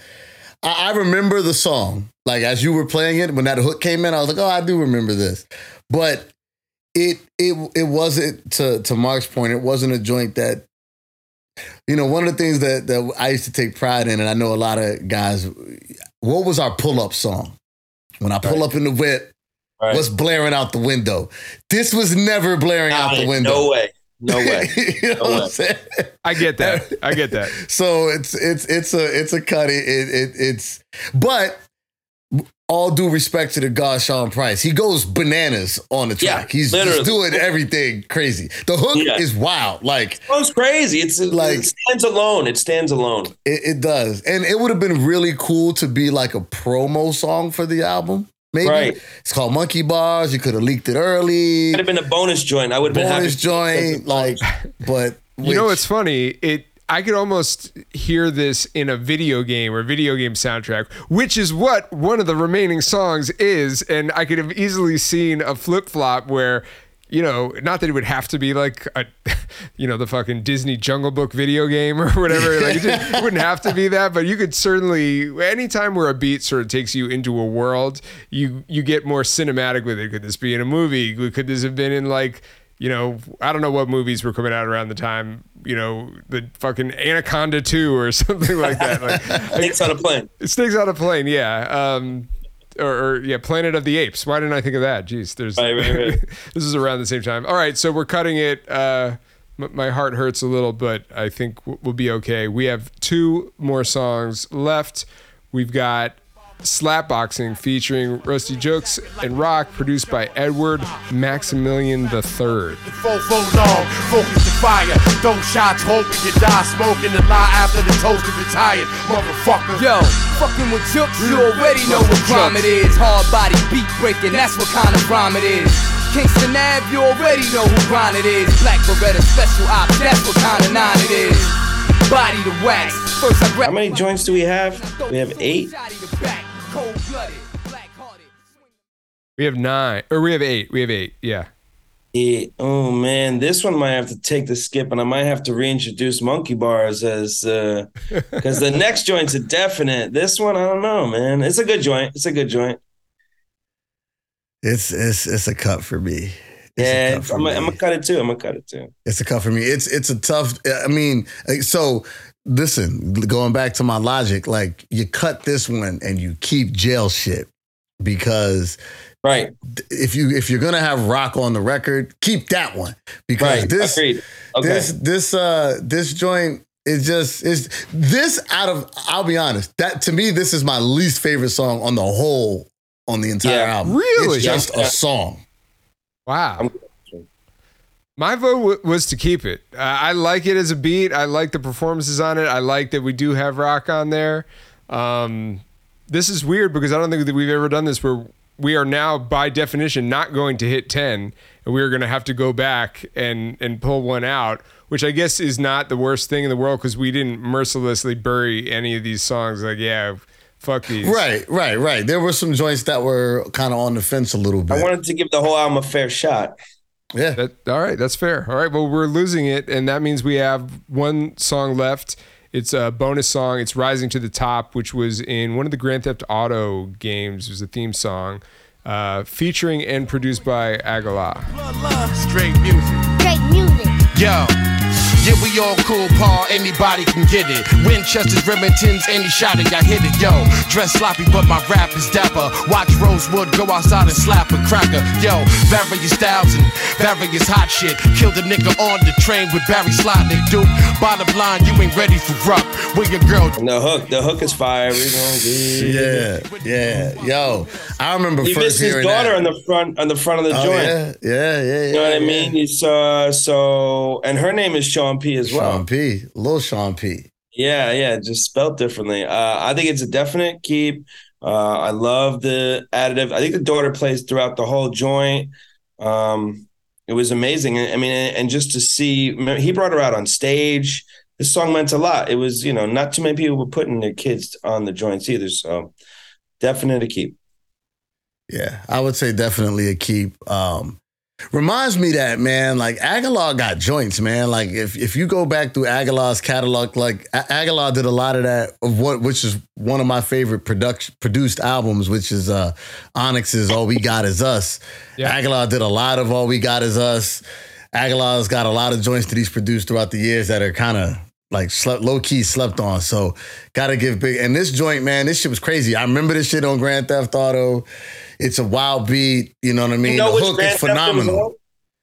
I, I remember the song. Like as you were playing it, when that hook came in, I was like, oh, I do remember this. But it it it wasn't to to Mark's point, it wasn't a joint that you know, one of the things that, that I used to take pride in, and I know a lot of guys, what was our pull up song? When I pull up in the whip, Right. what's blaring out the window? This was never blaring out the window. No way. No way. you know No way. I'm saying? I get that. I get that. So it's it's it's a it's a cut. It, it, it it's but all due respect to the god Sean Price, he goes bananas on the Yeah, track. he's literally. just doing everything crazy. The hook Yeah. is wild. Like It was crazy. It's Like- it stands alone. It stands alone. It, it does. And it would have been really cool to be like a promo song for the album. Maybe. Right. It's called Monkey Barz. You could have leaked it early. Could have been a bonus joint. I would have been happy. Bonus joint. Like, but. You know which- what's funny? It I could almost hear this in a video game or video game soundtrack, which is what one of the remaining songs is, and I could have easily seen a flip flop where. You know, not that it would have to be like a, you know, the fucking Disney Jungle Book video game or whatever. Like it, just, it wouldn't have to be that, but you could certainly, anytime where a beat sort of takes you into a world, you you get more cinematic with it. Could this be in a movie? Could this have been in like you know, I don't know what movies were coming out around the time, you know, the fucking Anaconda 2 or something like that. Like, Snakes on a plane. Snakes on a plane, yeah. Um, or, or yeah, Planet of the Apes. Why didn't I think of that? Jeez, there's Right, right, right. this is around the same time. All right, so we're cutting it. Uh, m- my heart hurts a little, but I think w- we'll be okay. We have two more songs left. We've got Slapboxing featuring Rustee Juxx and Rock, produced by Edward Maximilian III. Fofo long, focus the fire. Throw shots, hoping you die. Smoking the lie after the toast is retired. Motherfucker. Yo, fucking with jokes, you already know what crime it is. Hard body, beat breaking, that's what kind of rhyme it is. Kingston Ave, you already know who grind it is. Black Beretta special ops, that's what kind of nine it is. Body to wax, first I grab. How many joints do we have? We have eight. We have nine, or we have eight. We have eight, yeah. Yeah. Oh man, this one might have to take the skip, and I might have to reintroduce Monkey Barz as uh, because the next joint's a definite. This one, I don't know, man. It's a good joint. It's a good joint. It's it's it's a cut for me. It's Yeah, for I'm gonna cut it too. I'm gonna cut it too. It's a cut for me. It's it's a tough. I mean, so listen. Going back to my logic, like you cut this one and you keep jail shit because Right. if you if you're gonna have rock on the record, keep that one because Right. this Okay. this this uh this joint is just is this out of I'll be honest that to me this is my least favorite song on the whole on the entire Yeah. album. Really? it's just Yeah. a song. Wow. I'm- My vote w- was to keep it. Uh, I like it as a beat. I like the performances on it. I like that we do have rock on there. Um, this is weird because I don't think that we've ever done this where we are now, by definition, not going to hit 10 and we are going to have to go back and, and pull one out, which I guess is not the worst thing in the world because we didn't mercilessly bury any of these songs. Like, yeah, fuck these. Right, right, right. There were some joints that were kind of on the fence a little bit. I wanted to give the whole album a fair shot. Yeah. That, all right, that's fair. All right, well, we're losing it, and that means we have one song left. It's a bonus song. It's "Rising to the Top," which was in one of the Grand Theft Auto games. It was a theme song, uh, featuring and produced by Agallah. Straight music. Great music. Yo. Yeah, we all cool, Paul. Anybody can get it. Winchester's, Remingtons, any shot it, I hit it. Yo, dress sloppy, but my rap is dapper. Watch Rosewood go outside and slap a cracker. Yo, various styles and various hot shit. Killed a nigga on the train with Barry Slotnick, dude. Bottom line, you ain't ready for ruck. Where your girl? And the hook, the hook is fire. We gonna Yeah, yeah. Yo, I remember He first missed his hearing daughter that. on the front on the front of the Oh, joint. yeah, yeah, yeah, yeah. You know what I mean? He's uh so and her name is Sean P as well. Sean P, little Sean P. Yeah, yeah, just spelled differently. Uh, I think it's a definite keep. Uh, I love the additive. I think the daughter plays throughout the whole joint. Um, it was amazing. I mean, and just to see, he brought her out on stage. This song meant a lot. It was, you know, not too many people were putting their kids on the joints either. So, definite a keep. Yeah, I would say definitely a keep. Um, reminds me that man, like Agallah got joints, man. Like if if you go back through Agallah's catalog, like Agallah did a lot of that of what, which is one of my favorite production produced albums, which is uh Onyx's "All We Got Is Us." Yeah. Agallah did a lot of "All We Got Is Us." Agallah's got a lot of joints that he's produced throughout the years that are kind of like slept, low key slept on. So gotta give big. And this joint, man, this shit was crazy. I remember this shit on Grand Theft Auto. It's a wild beat. You know what I mean? You know the hook Grand is Theft it was phenomenal.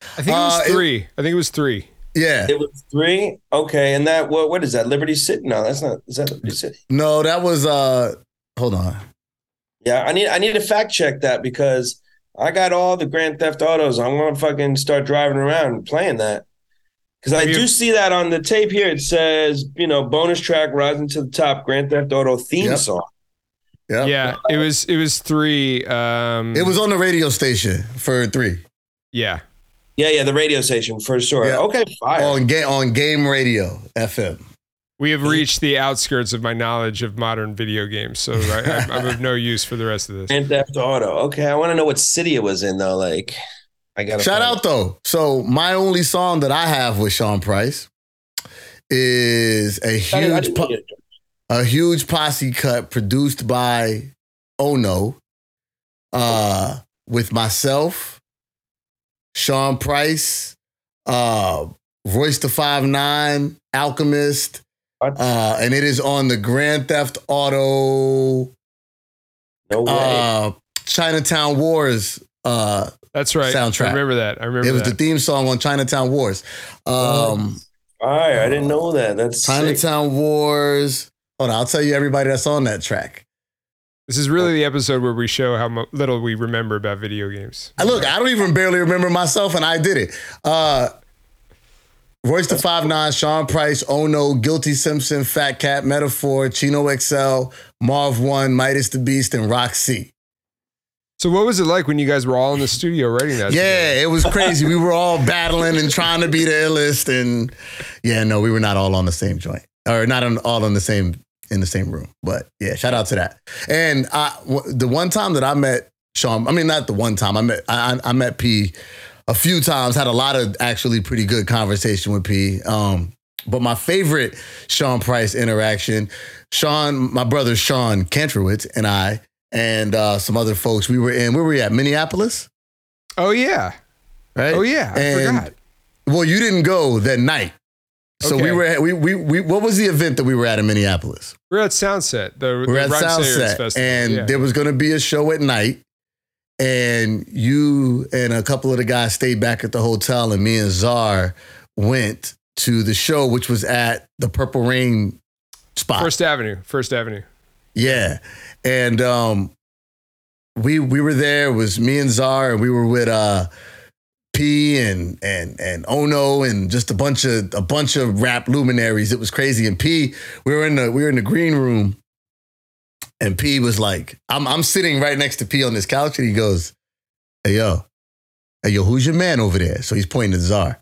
I think it was Uh, it- three. I think it was three. Yeah. It was three. Okay, and that what what is that? Liberty City? No, that's not. Is that Liberty City? No, that was uh hold on. Yeah, I need I need to fact check that because I got all the Grand Theft Autos. I'm gonna fucking start driving around and playing that. Because I you- do see that on the tape here. It says, you know, bonus track rising to the top, Grand Theft Auto theme Yep. song. Yep. Yeah, it was. It was three. Um, It was on the radio station for three. Yeah, Yeah, yeah, the radio station for sure. Yeah. Okay, fire. On game on game radio FM. we have reached the outskirts of my knowledge of modern video games, so I, I'm, I'm of no use for the rest of this. Grand Theft Auto. Okay, I want to know what city it was in though. Like, I got Shout out though. So my only song that I have with Sean Price is a huge po- a huge posse cut produced by Ono uh with myself, Sean Price, uh, Royce the Five Nine, Alchemist, uh, and it is on the Grand Theft Auto No way. uh, Chinatown Wars. Uh, That's right. Soundtrack. I remember that. I remember it was that. the theme song on Chinatown Wars. Um, All right, I didn't know that. That's sick. Chinatown Wars. Hold on, I'll tell you everybody that's on that track. this is really the episode where we show how mo- little we remember about video games. I look, I don't even barely remember myself, and I did it. Uh, Royce the Five Nine, Sean Price, Oh No, Guilty Simpson, Fat Cat, Metaphor, Chino XL, Marv Won, MidaZ the Beast, and Roxy. So what was it like when you guys were all in the studio writing that? Yeah, it was crazy. we were all battling and trying to be the illest, and yeah, no, we were not all on the same joint, or not on, all in the same in the same room. But yeah, shout out to that. And I, w- the one time that I met Sean, I mean, not the one time I met, I, I met P a few times. Had a lot of actually pretty good conversation with P. Um, but my favorite Sean Price interaction, Sean, my brother Sean Kantrowitz, and I. And uh, some other folks. We were in. Where were we at? Minneapolis, Oh yeah. right? Oh yeah. I And- forgot. Well, you didn't go that night. So Okay. we were at, we, we we what was the event that we were at in Minneapolis? We're at Soundset. The, We were the at Soundset, Festival. and yeah. there was going to be a show at night, and you and a couple of the guys stayed back at the hotel, and me and Czar went to the show, which was at the Purple Rain spot. First Avenue. First Avenue. Yeah. And um we we were there, it was me and Czar, and we were with uh P and and and Ono and just a bunch of a bunch of rap luminaries. It was crazy. And P, we were in the we were in the green room, and P was like, I'm I'm sitting right next to P on this couch, and he goes, Hey yo, hey yo, who's your man over there? So he's pointing to Czar.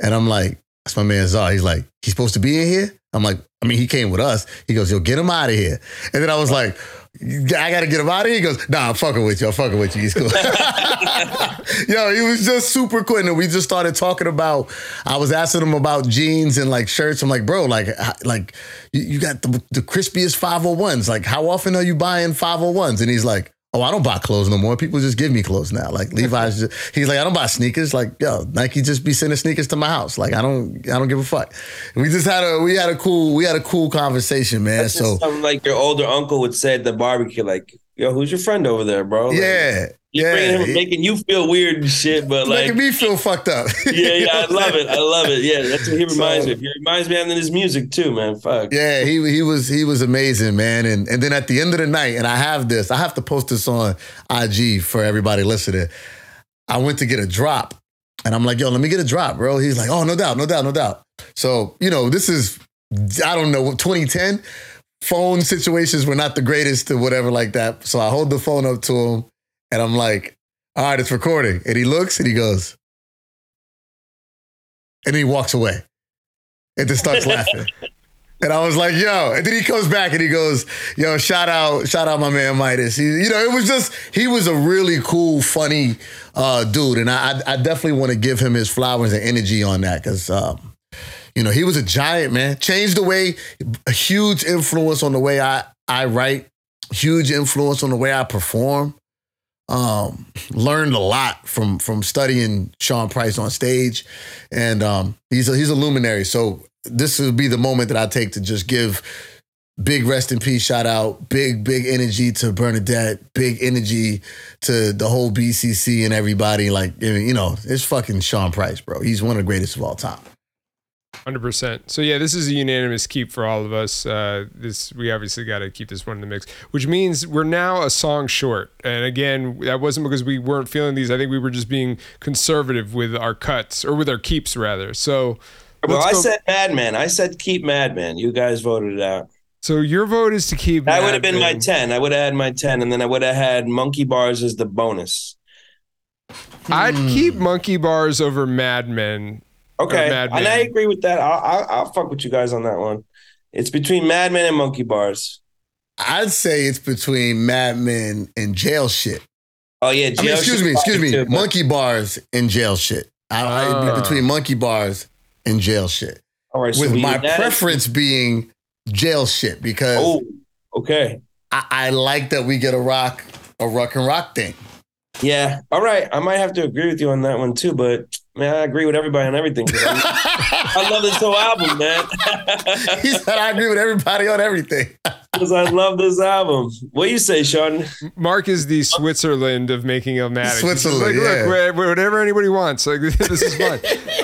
And I'm like, that's my man Czar. He's like, he's supposed to be in here? I'm like, I mean, he came with us. He goes, yo, get him out of here. And then I was like, I gotta get him out of here. He goes, nah, I'm fucking with you. I'm fucking with you. He's cool. Yo, he was just super quick. And we just started talking about, I was asking him about jeans and like shirts. I'm like, bro, like, like you, got the, the crispiest 501s. Like, how often are you buying 501s? And he's like, Oh, I don't buy clothes no more. People just give me clothes now. Like Levi's, just, he's like, I don't buy sneakers. Like, yo, Nike just be sending sneakers to my house. Like, I don't, I don't give a fuck. And we just had a, we had a cool, we had a cool conversation, man. So like your older uncle would say at the barbecue, like, "Yo, who's your friend over there, bro?" Like, yeah, he's yeah, him, making you feel weird and shit, but like, making me feel fucked up. yeah, yeah, I love it. I love it. Yeah, that's what he reminds So- me of. He reminds me of his music too, man. Fuck. Yeah, he he was he was amazing, man. And and then at the end of the night, and I have this, I have to post this on IG for everybody listening. I went to get a drop, and I'm like, yo, let me get a drop, bro. He's like, oh, no doubt, no doubt, no doubt. So you know, this is I don't know 2010. Phone situations were not the greatest or whatever like that. So I hold the phone up to him, and I'm like, all right, it's recording. And he looks and he goes, and he walks away, and just starts laughing. And I was like, yo. And then he comes back and he goes, yo, shout out, shout out my man MidaZ. He, you know, it was just, he was a really cool, funny uh, dude. And I, I definitely want to give him his flowers and energy on that because, um, you know, he was a giant, man. Changed the way, a huge influence on the way I, I write, huge influence on the way I perform. Um, learned a lot from from studying Sean Price on stage, and um, he's a, he's a luminary. So this would be the moment that I take to just give big rest in peace shout out, big big energy to Bernadette, big energy to the whole BCC and everybody. Like you know, it's fucking Sean Price, bro. He's one of the greatest of all time. Hundred percent. So yeah, this is a unanimous keep for all of us. Uh, this we obviously got to keep this one in the mix, which means we're now a song short. And again, that wasn't because we weren't feeling these. I think we were just being conservative with our cuts or with our keeps rather. So, Well, I go- said Madman. I said keep Madman. You guys voted it out. so your vote is to keep. That would have been my 10. I would have had my 10, and then I would have had Monkey Barz as the bonus. I'd Hmm. keep Monkey Barz over Mad Men. Okay. And I agree with that. I'll, I'll, I'll fuck with you guys on that one. It's between Madman and Monkey Barz. I'd say it's between Mad Men and jail shit. Oh, yeah. I mean, excuse me, excuse me, too, but- monkey barz and jail shit. I, I'd Ah. be between monkey barz and jail shit. All right. With we my preference being jail shit because Oh, okay. I, I like that we get a rock, a rock and rock thing. Yeah. All right. I might have to agree with you on that one too, but Man, I agree with everybody on everything. I, I love this whole album, man. he said, "I agree with everybody on everything." Because I love this album. What do you say, Sean? Mark is the Switzerland of making a He's just Switzerland, like, yeah. look, whatever anybody wants. Like this is fun.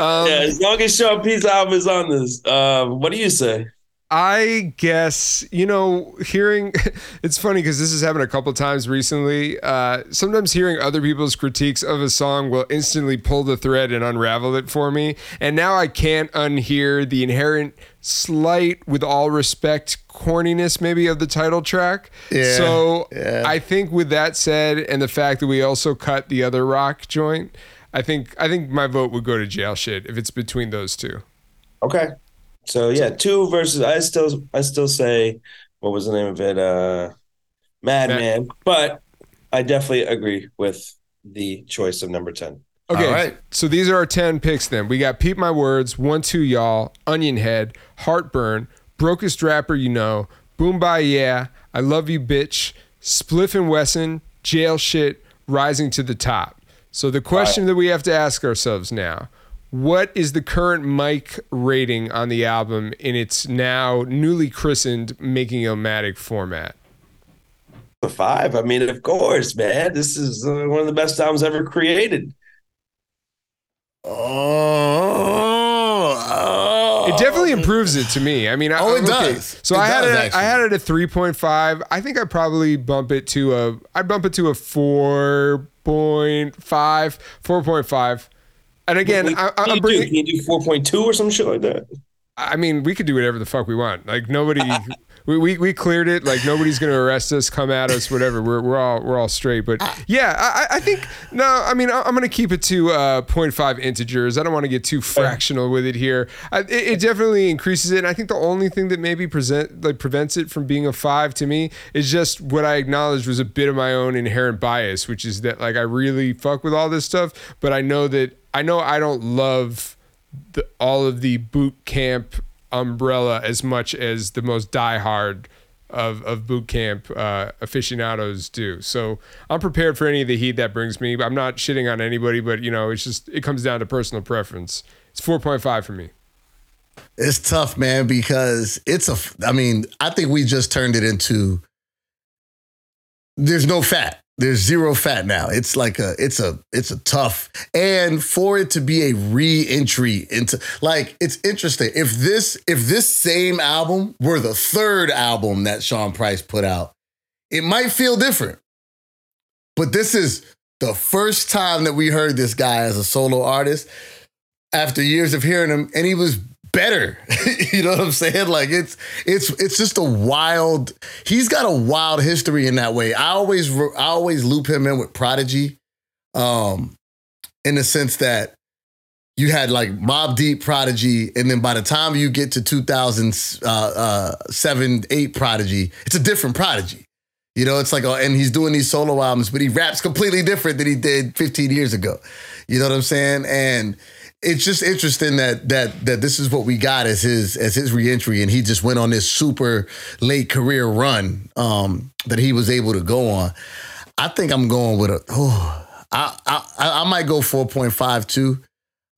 Um, yeah, as long as Sean P's album is on this, um, what do you say? I guess you know hearing it's funny because this has happened a couple times recently. Uh, sometimes hearing other people's critiques of a song will instantly pull the thread and unravel it for me, and now I can't unhear the inherent slight, with all respect, corniness maybe of the title track. Yeah, So yeah. I think with that said, and the fact that we also cut the other rock joint, I think I think my vote would go to jail shit if it's between those two. Okay. So yeah, two versus I still I still say what was the name of it? Uh Madman. But I definitely agree with the choice of number 10. Okay, All right. so these are our 10 picks then. We got Peep My Words, One Two Y'all, Onion Head, Heartburn, Brokest Rapper You Know, Boom Bye Yeah, I Love You Bitch, Spliff and Wesson, Jail Shit, Rising to the Top. So the question that we have to ask ourselves now, what is the current mic rating on the album in its now newly christened Making Illmatic format? The five. I mean, of course, man. This is uh, one of the best albums ever created. Oh, It definitely improves it to me. I mean, I, Oh, it okay, does. So It I had does, it. actually. I had it at three point five. I think I probably bump it to a. I bump it to a four point five, four point five. And again, What- I, I'm you do? bringing. Can you do 4.2 or some shit like that? I mean, we could do whatever the fuck we want. Like nobody, we, we, we cleared it. Like nobody's gonna arrest us, come at us, whatever. We're, we're all we're all straight. But yeah, I, I I think no. I mean, I- I'm gonna keep it to uh, 0.5 integers. I don't want to get too fractional with it here. I, it, it definitely increases it. And I think the only thing that maybe present like prevents it from being a five to me is just what I acknowledged was a bit of my own inherent bias, which is that like I really fuck with all this stuff, but I know that I know I don't love the, all of the boot camp umbrella as much as the most diehard of, of boot camp uh, aficionados do. So I'm prepared for any of the heat that brings me. I'm not shitting on anybody, but you know, it's just it comes down to personal preference. It's 4.5 for me. It's tough, man, because it's a. I mean, I think we just turned it into. There's no fat. There's zero fat now. It's like a. It's a. It's a tough. And for it to be a re-entry into, like, it's interesting. If this, if this same album were the third album that Sean Price put out, it might feel different. But this is the first time that we heard this guy as a solo artist after years of hearing him, and he was better. you know what I'm saying? Like it's it's it's just a wild. He's got a wild history in that way. I always I always loop him in with Prodigy, um, in the sense that you had like Mobb Deep Prodigy, and then by the time you get to 2007, uh, seven, eight Prodigy, it's a different Prodigy. You know, it's like, oh, and he's doing these solo albums, but he raps completely different than he did 15 years ago. You know what I'm saying? And it's just interesting that that that this is what we got as his as his reentry, and he just went on this super late career run um, that he was able to go on. I think I'm going with a. Oh, I I I might go 4.5 too.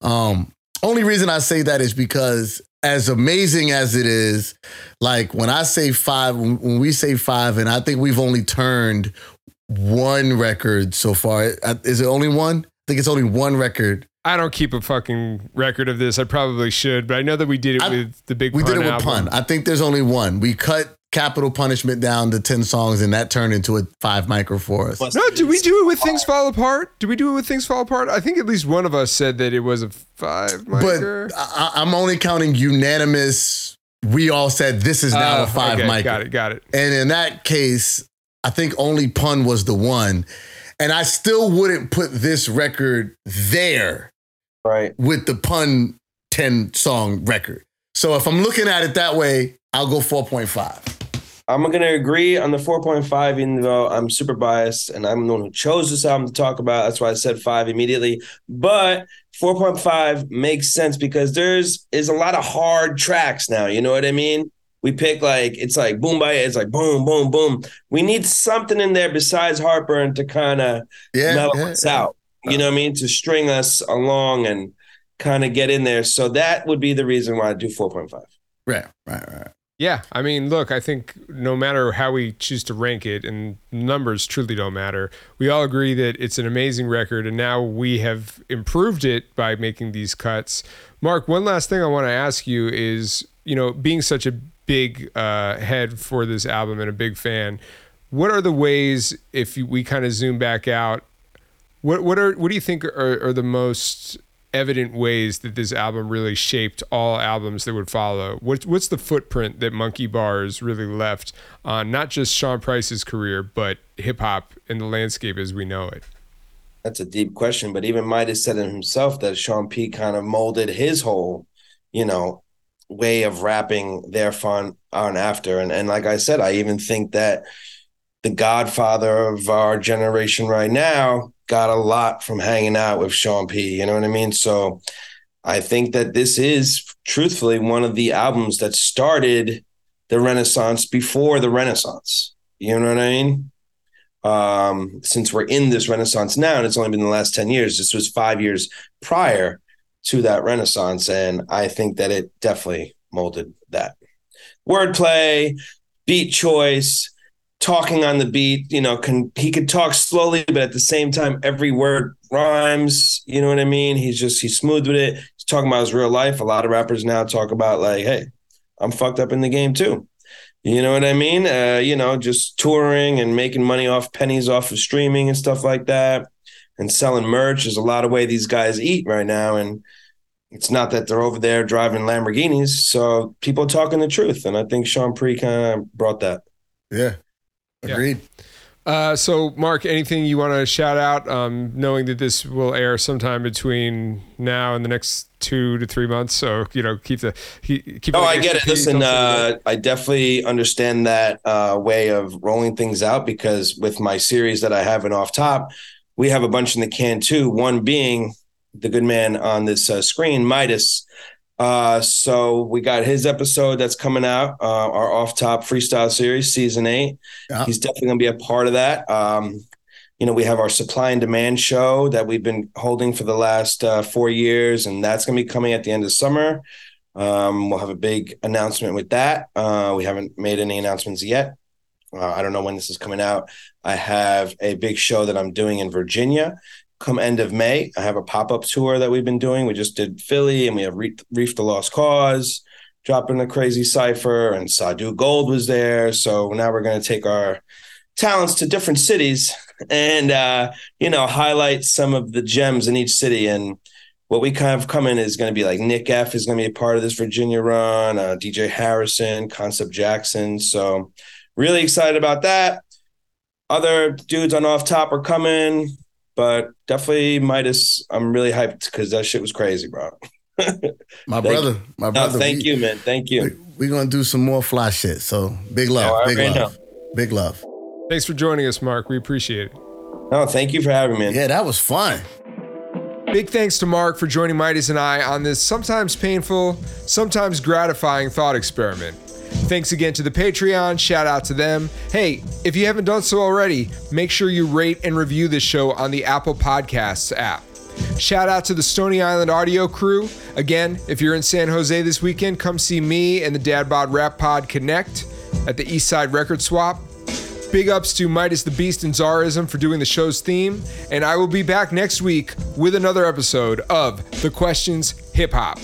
Um, only reason I say that is because as amazing as it is, like when I say five, when we say five, and I think we've only turned one record so far. Is it only one? I think it's only one record. I don't keep a fucking record of this. I probably should, but I know that we did it I- with the big We pun did it with album. Pun. I think there's only one. We cut Capital Punishment down to 10 songs, and that turned into a five micro for us. No, did we do it with Things Fall Apart? Did we do it with Things Fall Apart? I think at least one of us said that it was a five But. I, I'm only counting unanimous. We all said this is now Oh, a ah, five okay, micro. Got it, got it. And in that case, I think only Pun was the one. And I still wouldn't put this record there Right. with the Pun 10 song record. So if I'm looking at it that way, I'll go 4.5. I'm gonna agree on the 4.5, even though I'm super biased and I'm the one who chose this album to talk about. That's why I said five immediately. But 4.5 makes sense because there's is a lot of hard tracks now. You know what I mean? We pick like it's like boom by it's like boom, boom, boom. We need something in there besides Heartburn to kind of Yeah. mellow yeah, us yeah. out. You know what I mean? To string us along and kind of get in there. So that would be the reason why I do 4.5. Right, right, right. Yeah, I mean, look, I think no matter how we choose to rank it, and numbers truly don't matter, we all agree that it's an amazing record, and now we have improved it by making these cuts. Mark, one last thing I want to ask you is, you know, being such a big uh, head for this album and a big fan, what are the ways, if we kind of zoom back out, what what are what do you think are, are the most evident ways that this album really shaped all albums that would follow? What's what's the footprint that Monkey Barz really left on not just Sean Price's career, but hip hop and the landscape as we know it? That's a deep question, but even MidaZ said it himself that Sean P kind of molded his whole, you know, way of rapping there fun on after. And and like I said, I even think that the godfather of our generation right now got a lot from hanging out with Sean P. You know what I mean? So I think that this is truthfully one of the albums that started the Renaissance before the Renaissance. You know what I mean? Um, since we're in this Renaissance now, and it's only been the last 10 years, this was five years prior to that Renaissance. And I think that it definitely molded that. Wordplay, beat choice, talking on the beat, you know, can he could talk slowly, but at the same time, every word rhymes. You know what I mean? He's just he's smooth with it. He's talking about his real life. A lot of rappers now talk about like, hey, I'm fucked up in the game too. You know what I mean? Uh, you know, just touring and making money off pennies off of streaming and stuff like that, and selling merch. There's a lot of way these guys eat right now, and it's not that they're over there driving Lamborghinis. So people talking the truth, and I think Sean Price kind of brought that. Yeah. Agreed. Uh, so, Mark, anything you want to shout out, um, knowing that this will air sometime between now and the next two to three months? So, you know, keep the keep. keep Oh, the I get it. Listen, uh, I definitely understand that uh, way of rolling things out because with my series that I have in off top, we have a bunch in the can too. One being the good man on this uh, screen, MidaZ. Uh, so we got his episode that's coming out, uh, our off top freestyle series, season eight. Yeah. He's definitely gonna be a part of that. Um, you know, we have our supply and demand show that we've been holding for the last uh, four years, and that's gonna be coming at the end of summer. Um, we'll have a big announcement with that. Uh, we haven't made any announcements yet. Uh, I don't know when this is coming out. I have a big show that I'm doing in Virginia come end of May. I have a pop up tour that we've been doing. We just did Philly and we have Reef, Reef the Lost Cause, dropping a crazy cipher, and Sadu Gold was there. So now we're going to take our talents to different cities and, uh, you know, highlight some of the gems in each city. And what we kind of come in is going to be like Nick F is going to be a part of this Virginia run, uh, DJ Harrison, Concept Jackson. So really excited about that. Other dudes on off top are coming, but definitely MidaZ. I'm really hyped because that shit was crazy, bro. My brother, you. my No, brother. thank we- you, man. Thank you. We're gonna do some more fly shit. So big love, I big already love, big love. Thanks for joining us, Mark. We appreciate it. No, thank you for having me. Yeah, that was fun. Big thanks to Mark for joining MidaZ and I on this sometimes painful, sometimes gratifying thought experiment. Thanks again to the Patreon. Shout out to them. Hey, if you haven't done so already, make sure you rate and review this show on the Apple Podcasts app. Shout out to the Stony Island audio crew. Again, if you're in San Jose this weekend, come see me and the Dad Bod Rap Pod Connect at the Eastside Record Swap. Big ups to MidaZ the Beast and Zarism for doing the show's theme. And I will be back next week with another episode of The Questions Hip Hop.